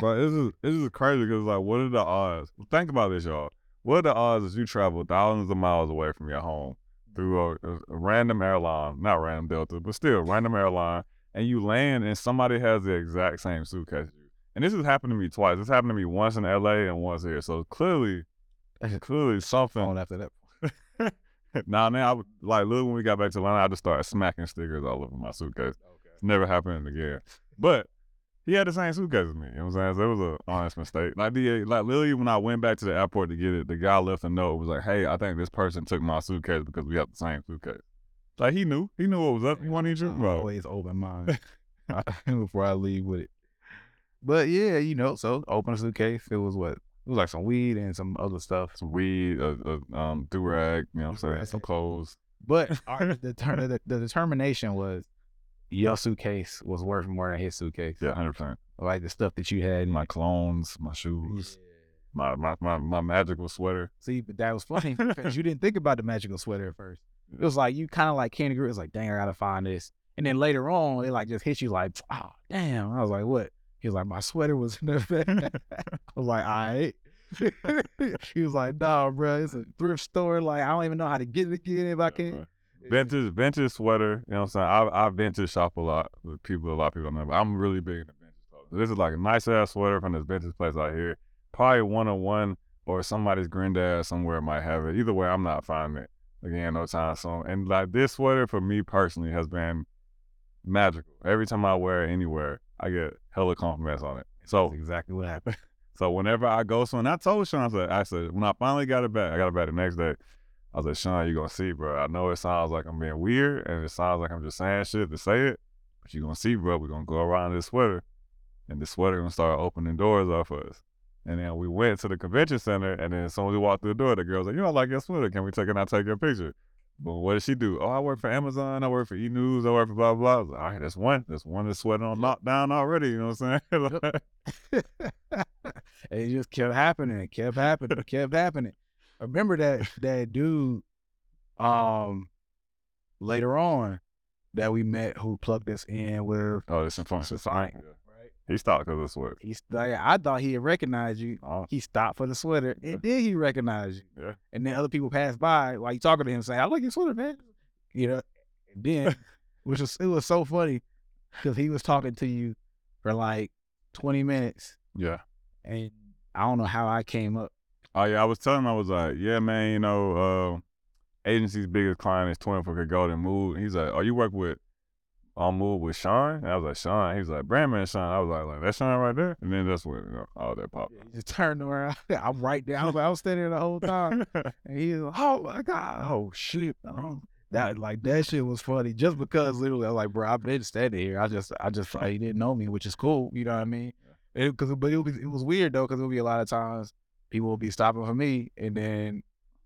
But this is this is crazy because like, what are the odds? Think about this, y'all. What are the odds that you travel thousands of miles away from your home through a, a, a random airline, not random Delta, but still random airline, and you land and somebody has the exact same suitcase you? And this has happened to me twice. This happened to me once in LA and once here. So clearly, clearly something. After that. Nah, now I would like look when we got back to Atlanta, I just started smacking stickers all over my suitcase. It's never happened again. But he had the same suitcase as me. You know what I'm saying? So it was an honest mistake. Like the like literally when I went back to the airport to get it, the guy left a note. It was like, "Hey, I think this person took my suitcase because we have the same suitcase." Like he knew, he knew what was up. He wanted to bro. always open mind before I leave with it. But yeah, you know, so open a suitcase. It was what? It was like some weed and some other stuff. Some weed, a, a um do rag. You know what I'm saying? Some clothes. But our, the, the, the determination was your suitcase was worth more than his suitcase. Yeah, hundred percent. Like the stuff that you had. My clones, my shoes, my, my my my magical sweater. See, but that was funny because you didn't think about the magical sweater at first. It was like you kind of like candy grew. It was like, dang, I gotta find this. And then later on, it like just hit you like, oh damn. I was like, what? He was like, my sweater was in the bag. I was like, all right. he was like, nah, bro, it's a thrift store. Like, I don't even know how to get it again if I can. Vintage, vintage sweater. You know what I'm saying? I I vintage shop a lot with people. A lot of people know, but I'm really big into vintage clothes. This is like a nice ass sweater from this vintage place out here. Probably one on one or somebody's granddad somewhere might have it. Either way, I'm not finding it again no time soon. And like this sweater for me personally has been magical. Every time I wear it anywhere, I get hella compliments on it. So That's exactly what happened. so whenever I go somewhere, and I told Sean, I said, I said, when I finally got it back, I got it back the next day. I was like, Sean, you're gonna see, bro. I know it sounds like I'm being weird and it sounds like I'm just saying shit to say it, but you're gonna see, bro. We're gonna go around this sweater and the sweater gonna start opening doors off for us. And then we went to the convention center, and then as soon as we walked through the door, the girl's like, "You don't like your sweater? Can we take it and I take your picture?" But what did she do? Oh, I work for Amazon. I work for E News. I work for blah blah. Like, All right, that's one. That's one that's sweating on lockdown already. You know what I'm saying? and it just kept happening, it kept happening, it kept happening. I remember that that dude um later on that we met who plugged us in with oh, it's fun. It's fine. Yeah. right? He stopped because of sweat. He st- I thought he had recognized you. Oh, He stopped for the sweater, and then he recognized you. Yeah. And then other people passed by while you talking to him, saying, "I like your sweater, man." You know. And then, which was it was so funny because he was talking to you for like twenty minutes, yeah. and I don't know how I came up. Oh yeah, I was telling him I was like, yeah, man, you know, uh, agency's biggest client is 24kGoldn Move. He's like, oh, you work with on Move with Sean? And I was like, Sean. He's like, Brandman Sean. I was like, like that's Sean right there. And then that's when you know, all that popped. He just turned around. I'm right there. I was, like, I was standing there the whole time, and he was, like, "Oh my god, oh shit." That like that shit was funny just because literally I was like, bro, I've been standing here. I just I just thought he didn't know me, which is cool. You know what I mean? Because but it was, it was weird though, because it would be a lot of times people will be stopping for me, and then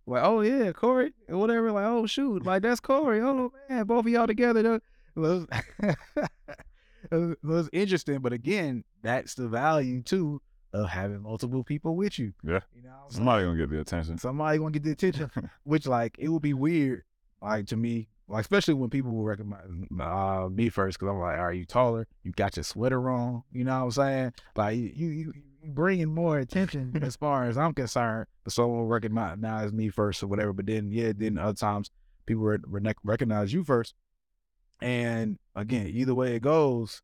like, oh yeah, Kohrey, or whatever. Like, oh shoot, like that's Kohrey. Oh man, both of y'all together. though. It was, it was- interesting, but again, that's the value too of having multiple people with you. Yeah. you know? Somebody gonna get the attention. somebody gonna get the attention. Which like it would be weird, like to me, like especially when people will recognize uh, me first, because I'm like, are you taller? You got your sweater on. You know what I'm saying? Like you, you, you you bringing more attention as far as I'm concerned. But someone will recognize me first or whatever. But then yeah, then other times people re- re- recognize you first. And again, either way it goes,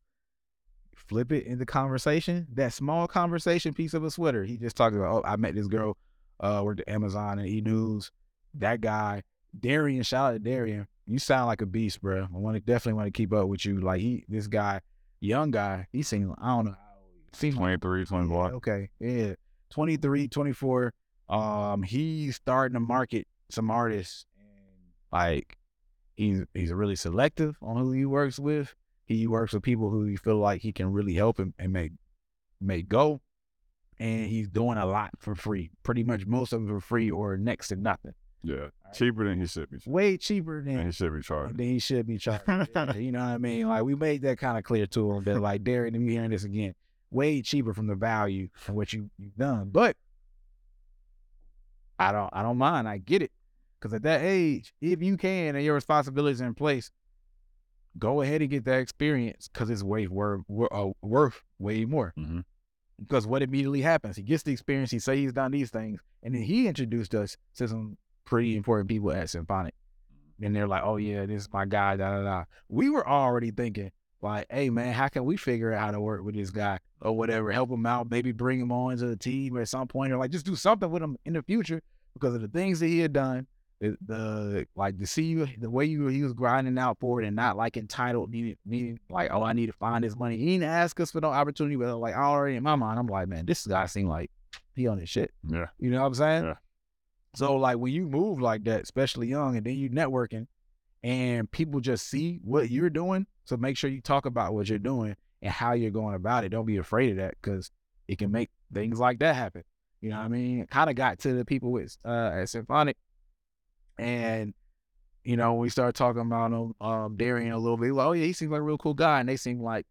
flip it into conversation. That small conversation piece of a sweater. He just talked about, oh, I met this girl, uh, worked at Amazon and E News. That guy, Darian, shout out to Darian. You sound like a beast, bro. I want to definitely want to keep up with you. Like he, this guy, young guy, he seemed, I don't know, how old he seemed like 23, 24. yeah, okay. Yeah. 23, 24. Um, he's starting to market some artists and like he's he's really selective on who he works with. He works with people who he feel like he can really help him and make make go. And he's doing a lot for free. Pretty much most of it for free or next to nothing. Yeah. Cheaper than he should be. Way cheaper And than he should be charged. than he should be charged. You know what I mean? Like we made that kind of clear to him that like Darian, if you hearing this again, way cheaper from the value of what you you've done. But I don't I don't mind. I get it. Cause at that age, if you can and your responsibilities are in place, go ahead and get that experience because it's way worth uh, worth way more. Mhm. Because what immediately happens? He gets the experience. He say he's done these things, and then he introduced us to some pretty important people at Symphonic. And they're like, "Oh yeah, this is my guy." Da da da. We were already thinking, like, "Hey man, how can we figure out how to work with this guy or whatever? Help him out, maybe bring him on to the team at some point, or like just do something with him in the future because of the things that he had done." The, the like to see you the way you he was grinding out for it and not like entitled needing, needing like oh I need to find this money. He didn't ask us for no opportunity, but like already in my mind I'm like man this guy seemed like he on his shit. Yeah. You know what I'm saying? Yeah. So like when you move like that, especially young, and then you networking, and people just see what you're doing. So make sure you talk about what you're doing and how you're going about it. Don't be afraid of that because it can make things like that happen. You know what I mean? Kind of got to the people with uh, at Symphonic, and you know we started talking about him, um, Darian a little bit. Like, oh yeah, he seems like a real cool guy, and they seem like,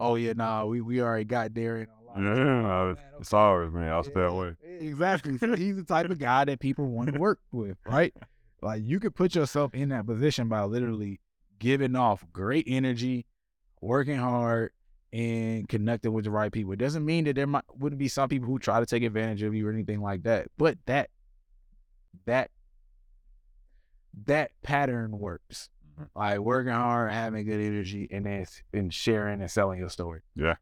oh yeah, nah, we we already got Darian. Yeah, it's, okay. it's ours, man. I'll stay away. Exactly. So he's the type of guy that people want to work with, right? Like you could put yourself in that position by literally giving off great energy, working hard, and connecting with the right people. It doesn't mean that there might wouldn't be some people who try to take advantage of you or anything like that. But that that that pattern works. Mhm. Like working hard, having good energy, and then and sharing and selling your story. Yeah.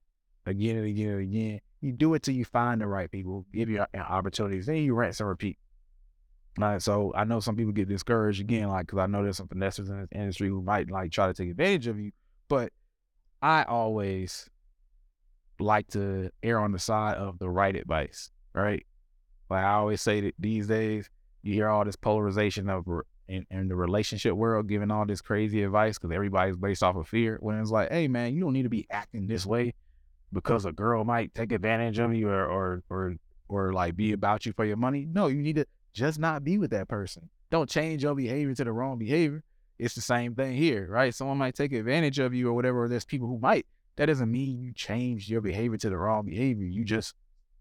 Again and again and again. You do it till you find the right people, give you uh, opportunities, then you rinse and repeat. Like, so I know some people get discouraged again, like, because I know there's some finessers in this industry who might like try to take advantage of you. But I always like to err on the side of the right advice, right? Like I always say that these days you hear all this polarization of in, in the relationship world giving all this crazy advice because everybody's based off of fear. When it's like, hey man, you don't need to be acting this way because a girl might take advantage of you or or or or like be about you for your money. No, you need to just not be with that person. Don't change your behavior to the wrong behavior. It's the same thing here, right? Someone might take advantage of you or whatever, or there's people who might. That doesn't mean you change your behavior to the wrong behavior. You just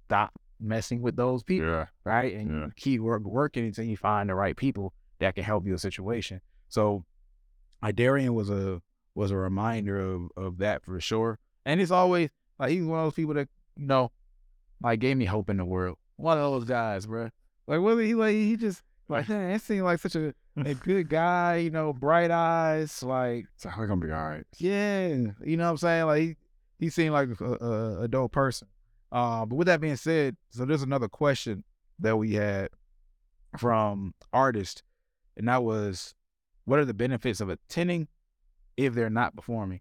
stop messing with those people Yeah. right? And Yeah. you keep work, working until you find the right people that can help your situation. So, Idarian was a was a reminder of of that for sure. And it's always Like he's one of those people that you know, like gave me hope in the world. One of those guys, bro. Like what he like he just like man, it seemed like such a, a good guy, you know, bright eyes, like So we're gonna be all right. yeah, you know what I'm saying? Like he, he seemed like a, a, a dope person. Uh, but with that being said, so there's another question that we had from artists, and that was, what are the benefits of attending if they're not performing?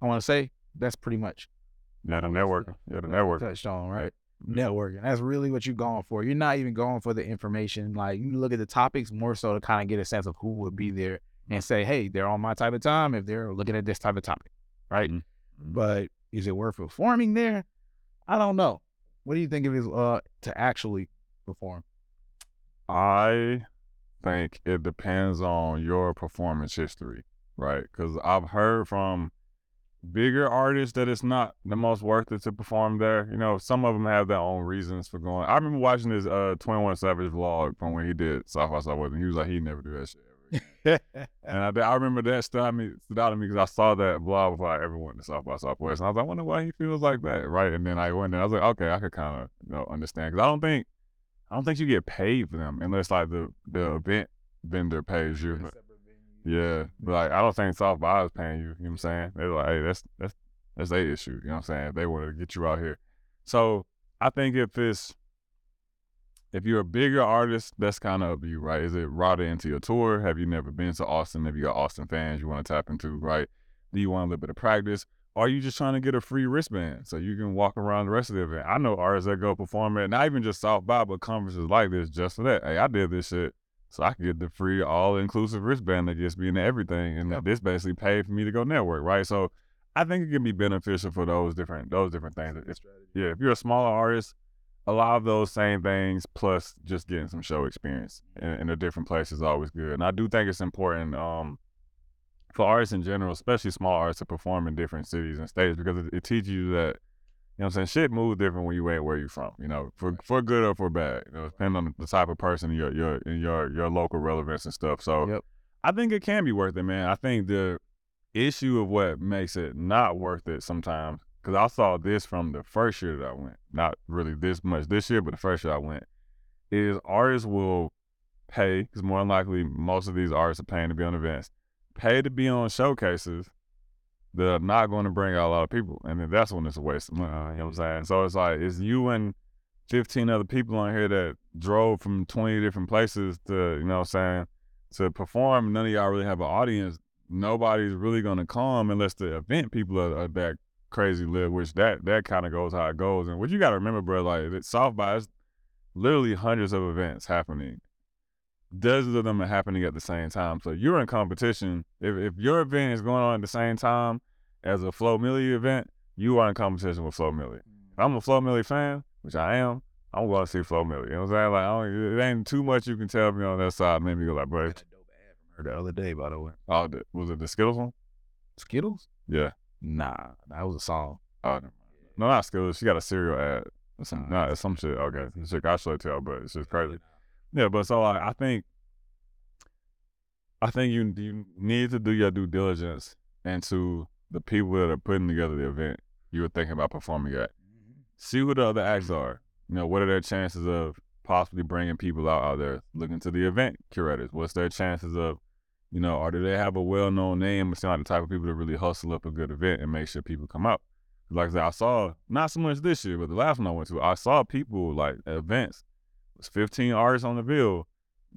I want to say that's pretty much Yeah, the networking. Yeah, the networking. touched on, right? Networking. That's really what you're going for. You're not even going for the information. Like you look at the topics more so to kind of get a sense of who would be there and say, hey, they're on my type of time if they're looking at this type of topic, right? Mhm. But is it worth performing there? I don't know. What do you think of it uh to actually perform? I think it depends on your performance history, right? Because I've heard from bigger artists that it's not the most worth it to perform there. You know, some of them have their own reasons for going. I remember watching this uh 21 Savage vlog from when he did South by Southwest, and he was like, he never do that shit and I, I remember that stood out, me, stood out to me because I saw that vlog before I ever went to South by Southwest. And I was like, I wonder why he feels like that, right? And then I went and I was like, okay, I could kind of you know understand because I don't think I don't think you get paid for them unless like the the event vendor pays you. But- yeah, but like I don't think South by is paying you. You know what I'm saying? They're like, hey, that's that's that's their issue. You know what I'm saying? If they want to get you out here. So I think if it's if you're a bigger artist, that's kind of up to you, right? Is it routed into your tour? Have you never been to Austin? Maybe you're Austin fans you want to tap into, right? Do you want a little bit of practice? Or are you just trying to get a free wristband so you can walk around the rest of the event? I know artists that go perform at not even just South by, but conferences like this just for that. Hey, I did this shit so I could get the free all inclusive wristband that gets me into everything. And Yep. this basically paid for me to go network, right? So I think it can be beneficial for those different those different things. If, yeah, if you're a smaller artist, a lot of those same things plus just getting some show experience in, in a different place is always good. And I do think it's important um, for artists in general, especially small artists, to perform in different cities and states because it, it teaches you that you know what I'm saying? Shit moves different when you ain't where you from, you know, for for good or for bad. You know, depending on the type of person your your in your your local relevance and stuff. So Yep. I think it can be worth it, man. I think the issue of what makes it not worth it sometimes, because I saw this from the first year that I went, not really this much this year, but the first year I went, is artists will pay, because more than likely most of these artists are paying to be on events, pay to be on showcases that are not going to bring out a lot of people. And then that's when it's a waste of money. You know what I'm saying? So it's like, it's you and 15 other people on here that drove from 20 different places to, you know what I'm saying, to perform. None of y'all really have an audience. Nobody's really going to come unless the event people are, are that crazy live, which that that kind of goes how it goes. And what you got to remember, bro, like that South by is literally hundreds of events happening. Dozens of them are happening at the same time. So you're in competition. If if your event is going on at the same time as a Flo Milli event, you are in competition with Flo Milli. If mm. I'm a Flo Milli fan, which I am, I'm going to see Flo Milli. You know what I'm saying? Like, I don't, it ain't too much you can tell me on that side. Maybe go like, bro, Got a dope ad from her the other day, by the way. oh, the, was it the Skittles one? Skittles? Yeah. Nah, that was a song. Oh, no, not Skittles. She got a cereal ad. Some, Nah, nah, it's some shit. Okay, shit, I should tell, but it's just crazy. Yeah, but so like, I think, I think you you need to do your due diligence into the people that are putting together the event you were thinking about performing at. Mm-hmm. See who the other acts mm-hmm. are. You know, what are their chances of possibly bringing people out out there? Look into the event curators. What's their chances of, you know, or do they have a well known name? It's not like the type of people that really hustle up a good event and make sure people come out. Like I said, I saw not so much this year, but the last one I went to, I saw people like events. It was 15 artists on the bill.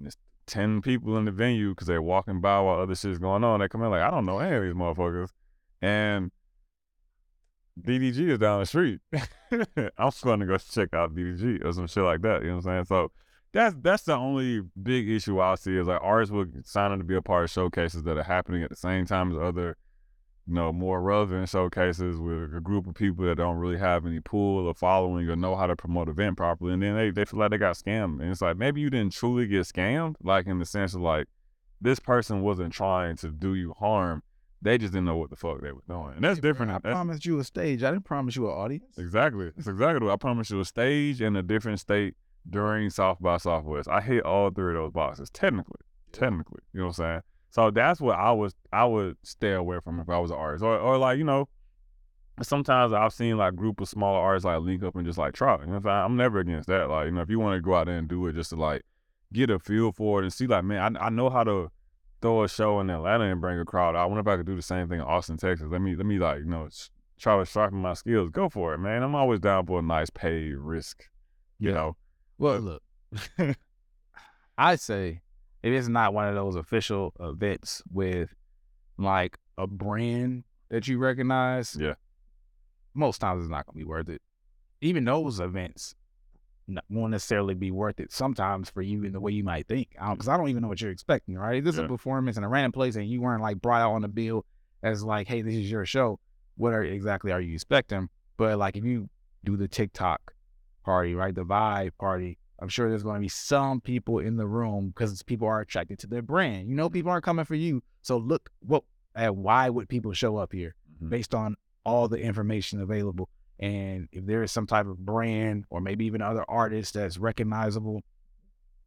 It's 10 people in the venue because they're walking by while other shit's going on. They come in like, I don't know any of these motherfuckers. And DDG is down the street. I'm just going to go check out DDG or some shit like that. You know what I'm saying? So that's that's the only big issue I see is like artists will sign up to be a part of showcases that are happening at the same time as other, you know, more relevant showcases with a group of people that don't really have any pull or following or know how to promote event properly. And then they, they feel like they got scammed. And it's like maybe you didn't truly get scammed, like in the sense of like this person wasn't trying to do you harm. They just didn't know what the fuck they were doing. And that's different. I That's- promised you a stage. I didn't promise you an audience. Exactly. It's exactly what I promised you a stage in a different state during South by Southwest. I hit all three of those boxes, technically. Technically. You know what I'm saying? So that's what I was I would stay away from if I was an artist. Or or like, you know, sometimes I've seen like group of smaller artists like link up and just like try. You know what I'm saying? I'm never against that. Like, you know, if you want to go out there and do it just to like get a feel for it and see like, man, I, I know how to throw a show in Atlanta and bring a crowd. I wonder if I could do the same thing in Austin, Texas. Let me let me like, you know, try to sharpen my skills. Go for it, man. I'm always down for a nice pay risk. You Yeah. know. Well, look, I say if it's not one of those official events with like a brand that you recognize, Yeah. most times it's not gonna be worth it. Even those events won't necessarily be worth it sometimes for you in the way you might think. Um, because I don't even know what you're expecting, right? If this is a performance in a random place and you weren't like brought out on the bill as like, hey, this is your show. What are exactly are you expecting? But like if you do the TikTok party, right? The vibe party. I'm sure there's going to be some people in the room because people are attracted to their brand. You know, people aren't coming for you. So look what at why would people show up here Mhm. based on all the information available. And if there is some type of brand or maybe even other artist that's recognizable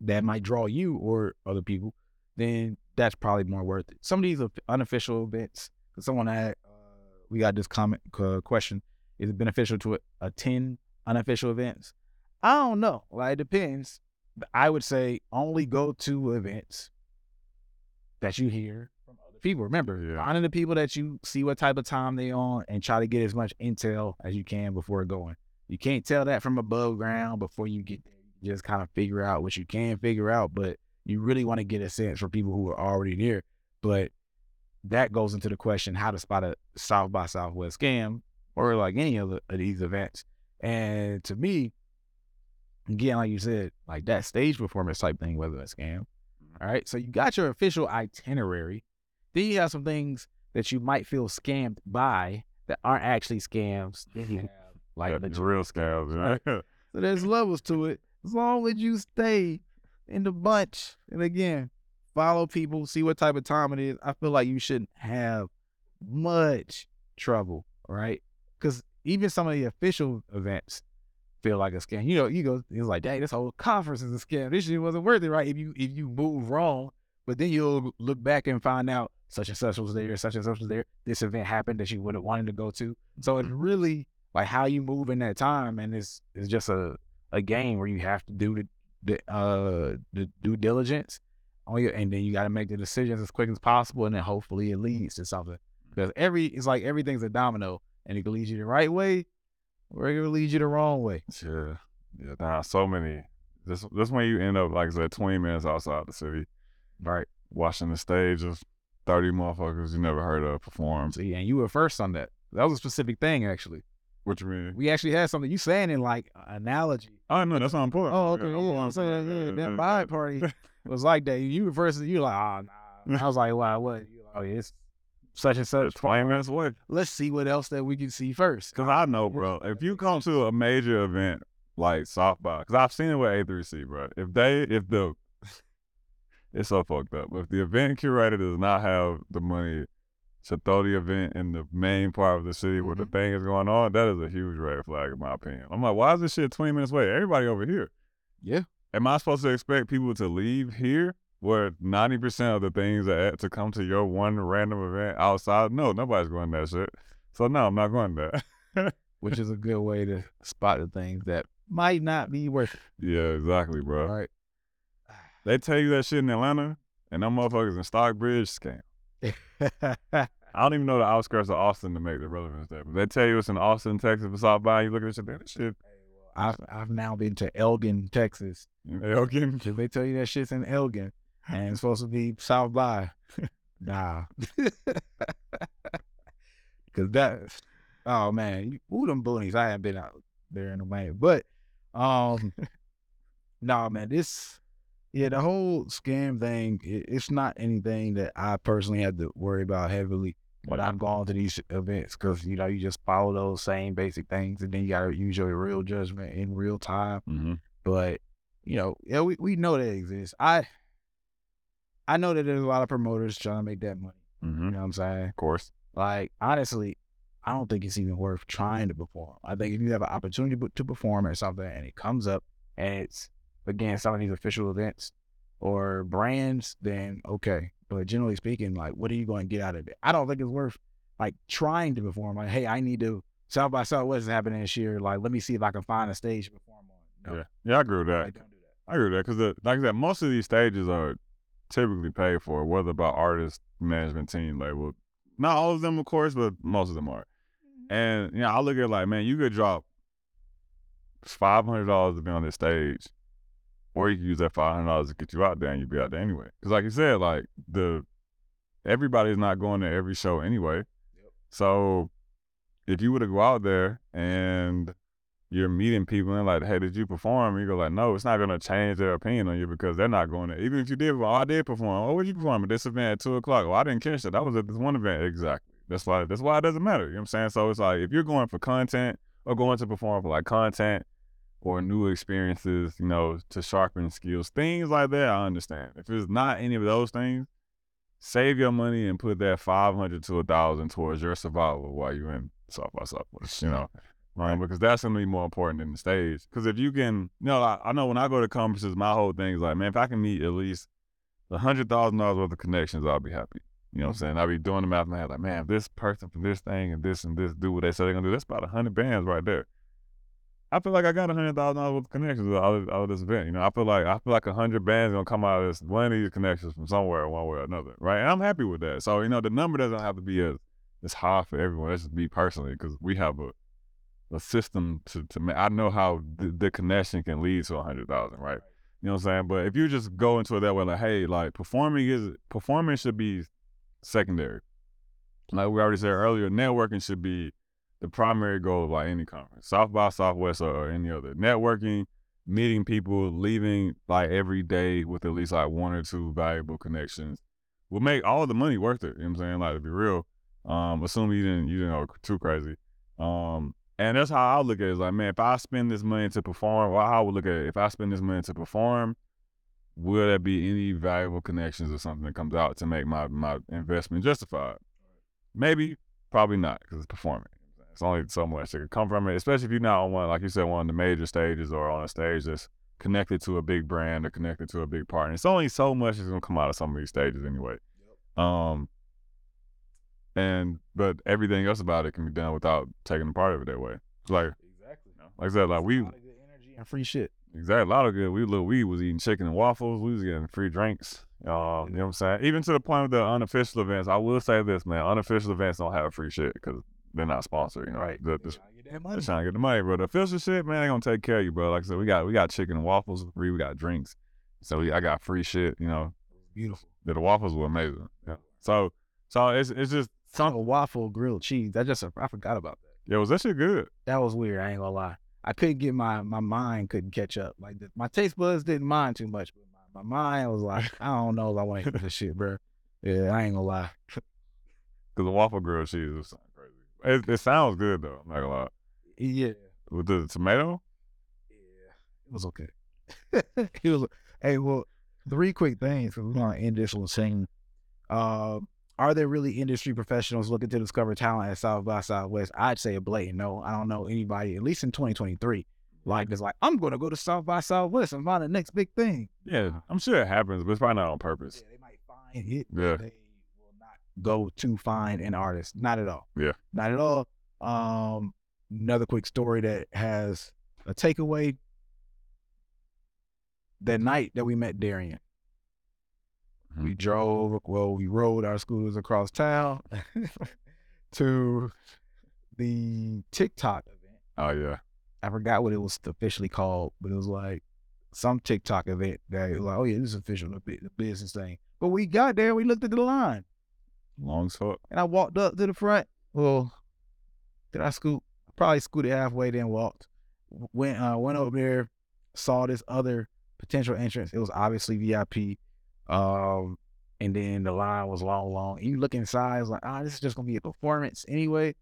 that might draw you or other people, then that's probably more worth it. Some of these unofficial events, someone had, uh, we got this comment uh, question: Is it beneficial to attend unofficial events? I don't know. Like it depends. I would say only go to events that you hear from other people. Remember, Yeah. finding the people that you see what type of time they on and try to get as much intel as you can before going. You can't tell that from above ground before you get there. You just kind of figure out what you can figure out, but you really want to get a sense for people who are already there. But that goes into the question how to spot a South by Southwest scam or like any other of these events. And to me, again, like you said, like that stage performance type thing, whether it's scam. Mm-hmm. All right. So you got your official itinerary. Then you have some things that you might feel scammed by that aren't actually scams. Then you have like it's real scams. Know? so there's levels to it. As long as you stay in the bunch, and again, follow people, see what type of time it is. I feel like you shouldn't have much trouble, right? Because even some of the official events feel like a scam. You know, you go, it's like, dang, this whole conference is a scam. This shit wasn't worth it, right? If you if you move wrong, but then you'll look back and find out such and such was there, such and such was there. This event happened that you would have wanted to go to. So it's really like how you move in that time, and it's it's just a a game where you have to do the the uh the due diligence on your, and then you got to make the decisions as quick as possible, and then hopefully it leads to something. Because every it's like everything's a domino, and it can lead you the right way, it can lead you the wrong way. Yeah, yeah. Nah, so many. This this when you end up like I said, twenty minutes outside the city, Right. watching the stage of thirty motherfuckers you never heard of perform. See, and you were first on that. That was a specific thing, actually. What you mean? We actually had something you saying in like analogy. Oh no, that's not important. Oh, okay, yeah, I'm saying yeah, that vibe party was like that. You versus you like, oh, nah. I was like, wow, what? You like, oh, yeah, it's such and such. Twenty minutes away. Let's see what else that we can see first. Cause I know, bro. If you come to a major event like South by, cause I've seen it with A3C, bro. If they, if the, it's so fucked up. But If the event curator does not have the money to throw the event in the main part of the city where the mm-hmm. thing is going on, that is a huge red flag in my opinion. I'm like, why is this shit 20 minutes away? Everybody over here. Yeah. Am I supposed to expect people to leave here where 90% of the things are at to come to your one random event outside? No, nobody's going to that shit. So no, I'm not going that. Which is a good way to spot the things that might not be worth It. yeah, exactly, bro. Right. They tell you that shit in Atlanta, and them motherfuckers in Stockbridge scam. I don't even know the outskirts of Austin to make the relevance there. But they tell you it's in Austin, Texas, for South by, you look at this shit, that shit. I've I've now been to Elgin, Texas. Elgin. Did they tell you that shit's in Elgin and it's supposed to be South by? nah. Cause that oh man, ooh them boonies. I haven't been out there in a way. But um nah man, this yeah, the whole scam thing, it, it's not anything that I personally had to worry about heavily when I've gone to these events because you know you just follow those same basic things and then you gotta use your real judgment in real time Mm-hmm. but you know, yeah, we, we know that exists. I I know that there's a lot of promoters trying to make that money. Mm-hmm. You know what I'm saying? Of course. Like honestly, I don't think it's even worth trying to perform. I think if you have an opportunity to perform at something and it comes up and it's again some of these official events or brands, then okay. But generally speaking, like what are you going to get out of it? I don't think it's worth like trying to perform. Like, hey, I need to South by Southwest is happening this year. Like, let me see if I can find a stage to perform on. No, Yeah, yeah, I agree with that. like, do that. I agree with that because, like I said, most of these stages are typically paid for, whether by artist, management team, label. Not all of them, of course, but most of them are. Mm-hmm. And you know, I look at it like, man, you could drop five hundred dollars to be on this stage, or you could use that five hundred dollars to get you out there, and you'd be out there anyway. Because, like you said, like the everybody's not going to every show anyway. So if you were to go out there and you're meeting people and like, hey, did you perform? You go like, no, it's not gonna change their opinion on you because they're not going to. Even if you did, well, I did perform. Oh, where'd you perform at this event at two o'clock? Oh, I didn't catch that. That was at this one event. Exactly. That's why. That's why it doesn't matter. You know what I'm saying? So it's like if you're going for content or going to perform for like content or new experiences, you know, to sharpen skills, things like that, I understand. If it's not any of those things, save your money and put that five hundred to a thousand towards your survival while you're in South by Southwest. You know. Right, um, because that's gonna be more important than the stage. Because if you can, you know, I, I know when I go to conferences, my whole thing is like, man, if I can meet at least a hundred thousand dollars worth of connections, I'll be happy. You know what I'm saying? I'll be doing the math in my head, like, man, if this person for this thing and this and this do what they say they're gonna do, that's about a hundred bands right there. I feel like I got a hundred thousand dollars worth of connections out of, out of this event. You know, I feel like I feel like a hundred bands gonna come out of this one of these connections from somewhere, one way or another, right? And I'm happy with that. So you know, the number doesn't have to be as as high for everyone. That's just me personally, because we have a a system to to ma- I know how the, the connection can lead to a hundred thousand, right? You know what I'm saying? But if you just go into it that way, like, hey, like performing is performing should be secondary. Like we already said earlier, networking should be the primary goal of like any conference, South by Southwest or, or any other. Networking, meeting people, leaving like every day with at least like one or two valuable connections will make all the money worth it. You know what I'm saying? Like to be real. Um, assuming you didn't you didn't go too crazy. Um, and that's how I look at it. It's like, man, if I spend this money to perform, well, how I would look at it, if I spend this money to perform, will there be any valuable connections or something that comes out to make my my investment justified? Maybe, probably not, because it's performing. It's only so much that can come from it, especially if you're not on one, like you said, one of the major stages or on a stage that's connected to a big brand or connected to a big partner. It's only so much that's gonna come out of some of these stages anyway. Um, and but everything else about it can be done without taking a part of it that way. Like, Exactly. like I said, like we good energy and free shit. exactly a lot of good. We little we was eating chicken and waffles. We was getting free drinks. Um, you know what I'm saying? Even to the point of the unofficial events, I will say this, man. Unofficial events don't have free shit because they're not sponsored. You know, Right. The, the, Get that they're money. trying to get the money, bro. The official shit, man, they gonna take care of you, bro. Like I said, we got we got chicken and waffles for free. We got drinks, so we, I got free shit. You know, Beautiful. the, the waffles were amazing. Yeah. So so it's it's just Some waffle grilled cheese. That just I forgot about that. yeah, was that shit good? That was weird. I ain't gonna lie. I couldn't get my my mind couldn't catch up. Like the, my taste buds didn't mind too much, but my, my mind was like, I don't know if I want to eat this shit, bro. Yeah, I ain't gonna lie. Cause the waffle grilled cheese was crazy. It, it sounds good though. I'm not gonna lie. Yeah, With the tomato, yeah, it was okay. it was. Hey, well, three quick things. We're gonna end this one saying, uh, are there really industry professionals looking to discover talent at South by Southwest? I'd say a blatant no. I don't know anybody, at least in 2023, like it's like I'm gonna go to South by Southwest and find the next big thing. yeah, I'm sure it happens, but it's probably not on purpose. Yeah, they might find it. but Yeah. They will not go to find an artist. Not at all. Yeah. Not at all. Um, another quick story that has a takeaway. That night that we met Darian, we Mhm. drove, well, we rode our scooters across town to the TikTok event. Oh yeah, I forgot what it was officially called, but it was like some TikTok event that was like, oh yeah, this is official, the, the business thing. But we got there, we looked at the line, long as fuck. and I walked up to the front. Well, did I scoot? Probably scooted halfway, then walked. Went uh, went over there, saw this other potential entrance. It was obviously VIP. Um, and then the line was long, long. And you look inside, it's like, ah, this is just gonna be a performance anyway.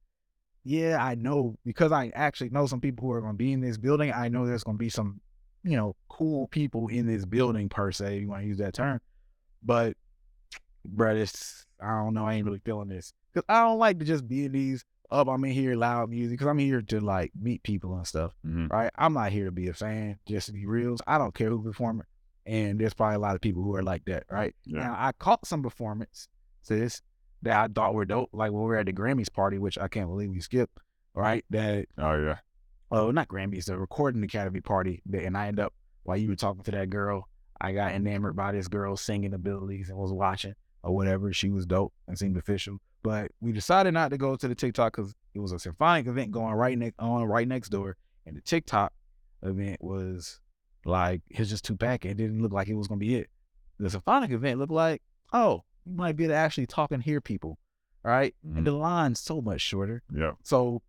Yeah, I know because I actually know some people who are gonna be in this building. I know there's gonna be some, you know, cool people in this building per se. If you want to use that term, but, bruh, this I don't know. I ain't really feeling this because I don't like to just be in these. Up, I'm in here loud music because I'm here to like meet people and stuff hmm right? I'm not here to be a fan, just to be real. I don't care who performing. And there's probably a lot of people who are like that, right? Yeah. Now I caught some performances that I thought were dope, like when we were at the Grammys party, which I can't believe we skipped. right? That Oh yeah. oh not Grammys, the recording academy party. that- And I end up while you were talking to that girl, I got enamored by this girl's singing abilities and was watching or whatever. She was dope and seemed official. But we decided not to go to the TikTok because it was a symphonic event going right next on right next door, and the TikTok event was like it's just too packed. It didn't look like it was gonna be it. The symphonic event looked like oh, you might be able to actually talk and hear people, right? Mhm. And the line's so much shorter. Yeah. So,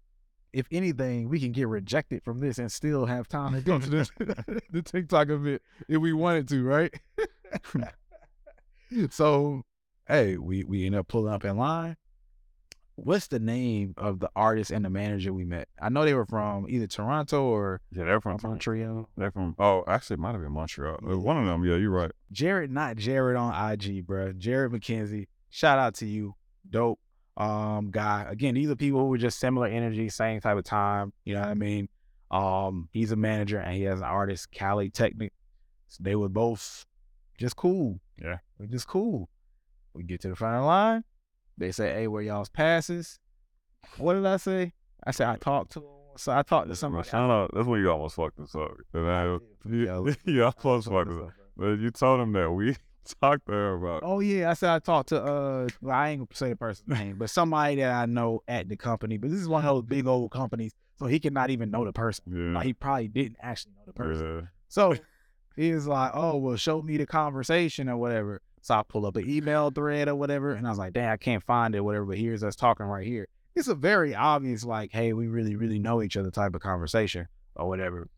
if anything, we can get rejected from this and still have time to go to this the TikTok event if we wanted to, right? so, hey, we we end up pulling up in line. What's the name of the artist and the manager we met? I know they were from either Toronto or Yeah, they're from Montreal. They're from. Oh, actually, it might have been Montreal. Uh, One of them. Yeah, you're right. Jared, not Jared on IG, bro. Jared McKenzie. Shout out to you. Dope um guy. Again, these are people who were just similar energy, same type of time. You know what I mean? Um, he's a manager and he has an artist, Cali Technic. So they were both just cool. Yeah. Just cool. We get to the final line. They say, Hey, where y'all's passes? What did I say? I said I talked to him. So I talked to somebody. shout out. That's when you almost fucked us up. And I, you, you almost fucked us up. But you told him that we talked to her about. Oh yeah, I said I talked to uh well, I ain't gonna say the person's name, but somebody that I know at the company. But this is one of those big old companies, so he cannot even know the person. Yeah. Like he probably didn't actually know the person. yeah. So he was like, "Oh well, show me the conversation or whatever." So I pull up an email thread or whatever, and I was like, "Dang, I can't find it, whatever." But here's us talking right here. It's a very obvious, like, "Hey, we really, really know each other" type of conversation or whatever.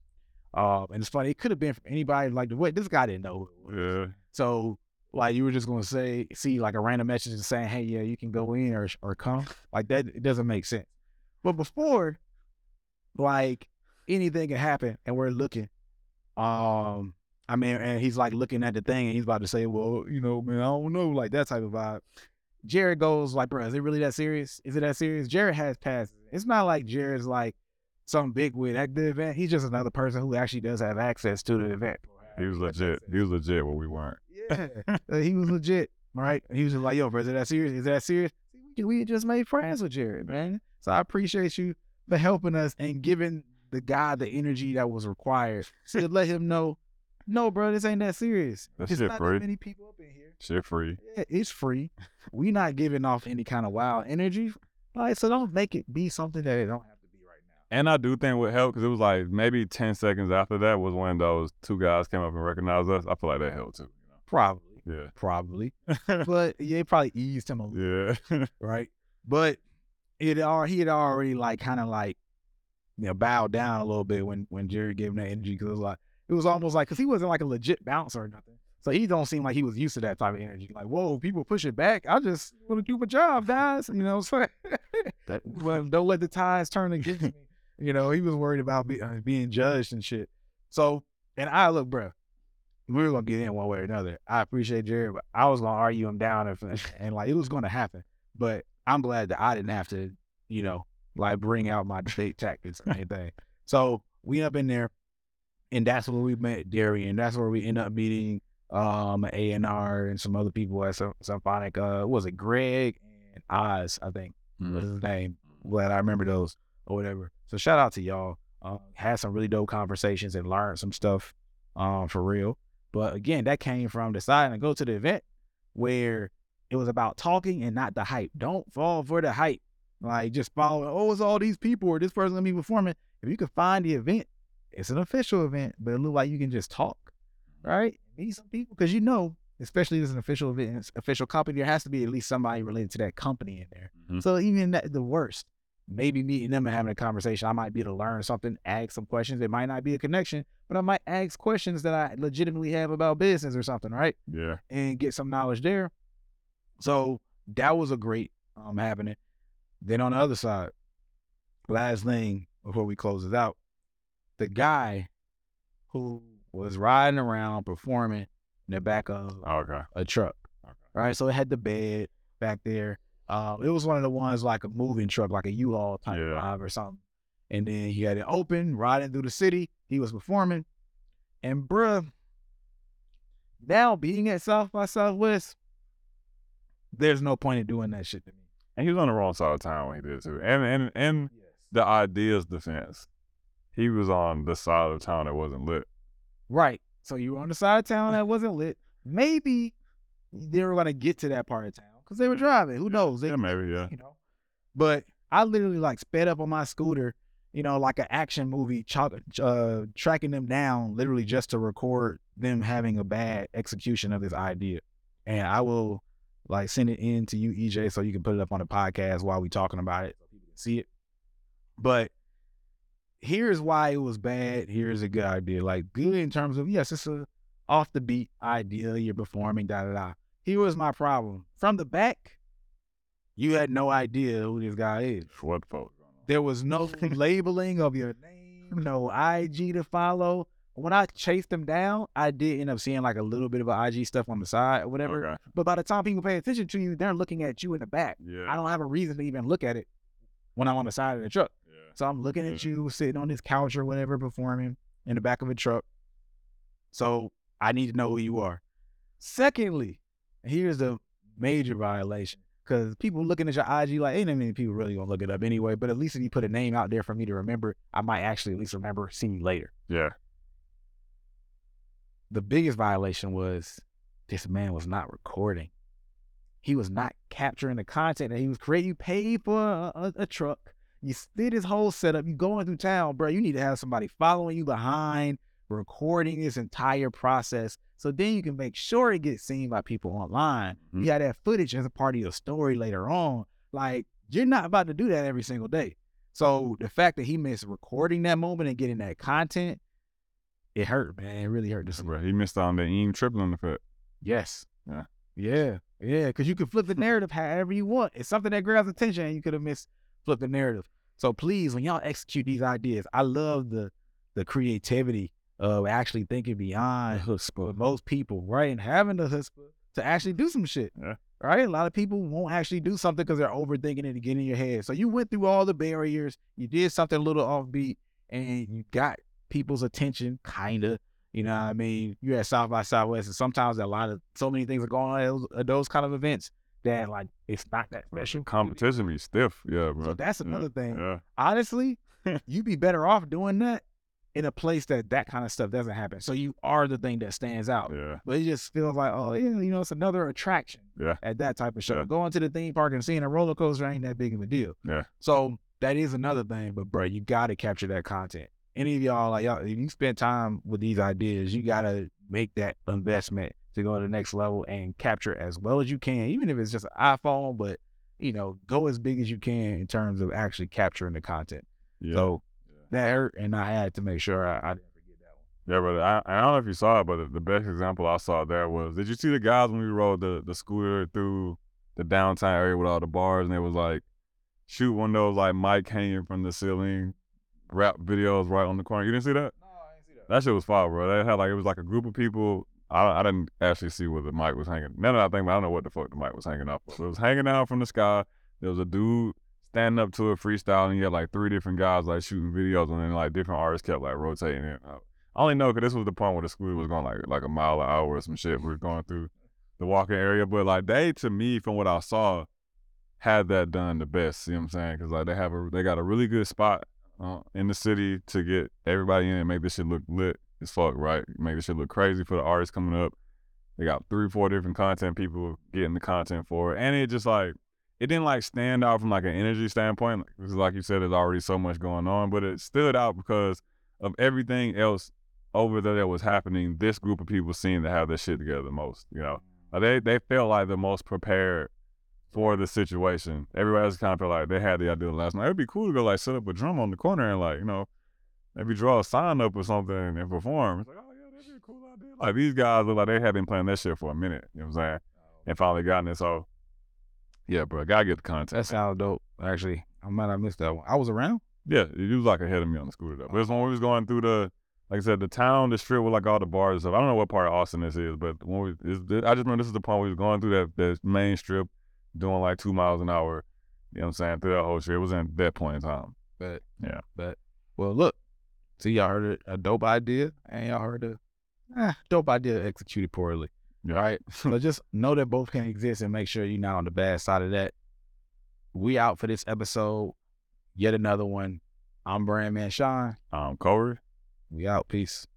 Um, and it's funny. It could have been from anybody. Like, what this guy didn't know. who it was. Yeah. So like you were just gonna say, see like a random message and saying, "Hey, yeah, you can go in or or come." Like that, it doesn't make sense. But before, like anything can happen, and we're looking. Um, I mean, and he's like looking at the thing, and he's about to say, "Well, you know, man, I don't know," like that type of vibe. Jared goes like, "Bro, is it really that serious? Is it that serious?" Jared has passes. It's not like Jared's like some big wig at the event. He's just another person who actually does have access to the event. He was legit. He was legit when we weren't. Yeah, he was legit, right? He was just like, "Yo, bro, is it that serious? Is that serious?" We we just made friends with Jared, man. So I appreciate you for helping us and giving the guy the energy that was required to let him know, no, bro, this ain't that serious. That There's shit not free. that many people up in here. Shit free. Yeah, it's free. We not giving off any kind of wild energy. Like, so don't make it be something that it don't have to be right now. And I do think would help because it was like maybe 10 seconds after that was when those two guys came up and recognized us. I feel like that helped too. Probably, Yeah. probably, but yeah, it probably eased him a little. Yeah. right? But it al- he had already like kind of like you know bowed down a little bit when when Jerry gave him that energy because it was like it was almost like because he wasn't like a legit bouncer or nothing, so he don't seem like he was used to that type of energy. Like whoa, people push it back. I just want to do my job, guys. You know, what I'm saying that well, don't let the tides turn against me. You know, he was worried about be, uh, being judged and shit. So and I look, bro. We were gonna get in one way or another. I appreciate Jerry, but I was gonna argue him down if, and like it was gonna happen. But I'm glad that I didn't have to, you know, like bring out my debate tactics or anything. So we up in there, and that's where we met Darian. And that's where we end up meeting um A and R and some other people at symphonic. Uh, was it Greg and Oz? I think was his name. Glad I remember those or whatever. So shout out to y'all. Um, had some really dope conversations and learned some stuff um for real. But again, that came from deciding to go to the event where it was about talking and not the hype. Don't fall for the hype. Like just follow, oh, it's all these people or this person gonna be performing. If you can find the event, it's an official event, but it look like you can just talk, right? Meet some people because you know, especially if it's an official event, it's official company, there has to be at least somebody related to that company in there. Mhm. So even that, the worst, maybe meeting them and having a conversation, I might be able to learn something, ask some questions. It might not be a connection, but I might ask questions that I legitimately have about business or something, right? Yeah. and get some knowledge there. So that was a great um happening. Then on the other side, last thing before we close it out, the guy who was riding around performing in the back of Okay. a truck. Okay. Right. So it had the bed back there. Um, it was one of the ones like a moving truck, like a U-Haul type Yeah. vibe or something. And then he had it open, riding through the city. He was performing. And bruh, now being at South by Southwest, there's no point in doing that shit to me. And he was on the wrong side of town when he did it too. And and and Yes. the idea's defense. He was on the side of town that wasn't lit. Right. So you were on the side of town that wasn't lit. Maybe they were gonna get to that part of town because they were driving. Who knows? They, Yeah, maybe, yeah. You know. But I literally like sped up on my scooter, you know, like an action movie, chalk, uh, tracking them down, literally just to record them having a bad execution of this idea. And I will like send it in to you, EJ, so you can put it up on the podcast while we talking about it, so people can see it. But here's why it was bad. Here's a good idea. Like good in terms of yes, it's a off the beat idea. You're performing, da da da. Here was my problem. From the back, you had no idea who this guy is. What fuck? There was no labeling of your name, no IG to follow. When I chased them down, I did end up seeing like a little bit of a IG stuff on the side or whatever. Okay. But by the time people pay attention to you, they're looking at you in the back. Yeah. I don't have a reason to even look at it when I'm on the side of the truck. So I'm looking at mm-hmm. you sitting on this couch or whatever, performing in the back of a truck. So I need to know who you are. Secondly, here's a major violation because people looking at your IG like, ain't that many people really gonna look it up anyway. But at least if you put a name out there for me to remember, I might actually at least remember seeing you later. Yeah. The biggest violation was this man was not recording. He was not capturing the content that he was creating. You paid for a, a, a truck. You see this whole setup. You going through town, bro. You need to have somebody following you behind, recording this entire process. So then you can make sure it gets seen by people online. Mhm. You have that footage as a part of your story later on. Like you're not about to do that every single day. So the fact that he missed recording that moment and getting that content, it hurt, man. It really hurt see. Bro, he missed out on the Eam tripling effect. Yes. Yeah. Yeah. Yeah. Because you can flip the narrative however you want. It's something that grabs attention and you could have missed flip the narrative. So please, when y'all execute these ideas, I love the the creativity of actually thinking beyond chutzpah. Most people, right? And having the chutzpah to actually do some shit. Yeah. Right? A lot of people won't actually do something because they're overthinking it and getting in your head. So you went through all the barriers, you did something a little offbeat, and you got people's attention, kinda. You know what I mean? You're at South by Southwest, and sometimes a lot of so many things are going on at those, at those kind of events that like it's not that special. Competition be stiff. Yeah, bro. So that's Yeah. another thing. Yeah. Honestly, you'd be better off doing that in a place that that kind of stuff doesn't happen. So you are the thing that stands out. Yeah. But it just feels like, oh yeah, you know, it's another attraction Yeah. at that type of show. Yeah. Going to the theme park and seeing a roller coaster ain't that big of a deal. Yeah. So that is another thing. But bro, you gotta capture that content. Any of y'all like y'all, if you spend time with these ideas, you gotta make that investment to go to the next level and capture as well as you can, even if it's just an iPhone. But you know, go as big as you can in terms of actually capturing the content. Yeah. So Yeah. that hurt, and I had to make sure I, I didn't forget that one. Yeah, but I, I don't know if you saw it, but the, the best example I saw there was did you see the guys when we rode the, the scooter through the downtown area with all the bars and it was like shoot one of those like mic hanging from the ceiling rap videos right on the corner. You didn't see that? No, I didn't see that. That shit was fire, bro. They had like it was like a group of people. I, I didn't actually see where the mic was hanging. Now that I think, I don't know what the fuck the mic was hanging off. of. So it was hanging out from the sky. There was a dude standing up to it freestyling. He had like three different guys like shooting videos, and then like different artists kept like rotating it. I only know because this was the point where the scooter was going like like a mile an hour or some shit. We were going through the walking area, but like they to me from what I saw had that done the best. See what I'm saying? Because like they have a they got a really good spot uh, in the city to get everybody in and make this shit look lit as fuck, right? Make this shit look crazy for the artists coming up. They got three, four different content people getting the content for it, and it just like it didn't like stand out from like an energy standpoint. Like, like you said, there's already so much going on, but it stood out because of everything else over there that was happening. This group of people seemed to have their shit together the most. You know, like they they felt like the most prepared for the situation. Everybody else kind of felt like they had the idea last night. It'd be cool to go like set up a drum on the corner and like you know maybe draw a sign up or something and perform. It's like, oh yeah, that'd be a cool idea. Like these guys look like they had been playing that shit for a minute. You know what I'm saying? Oh. And finally gotten it. So yeah, bro, gotta get the content. That sounds dope. Actually, I might have missed that one. I was around. Yeah, he was like ahead of me on the scooter though. But it's when we was going through the, like I said, the town, the strip with like all the bars and stuff. I don't know what part of Austin this is, but when we, it's, I just remember this is the point we was going through that, that main strip, doing like two miles an hour. You know what I'm saying? Through that whole shit. It was in that point in time. But Yeah. but well, look. See, y'all heard a, a dope idea, and y'all heard a ah, dope idea executed poorly. All right. so just know that both can exist, and make sure you're not on the bad side of that. We out for this episode. yet another one. I'm Brandman Sean. I'm Kohrey. We out. Peace.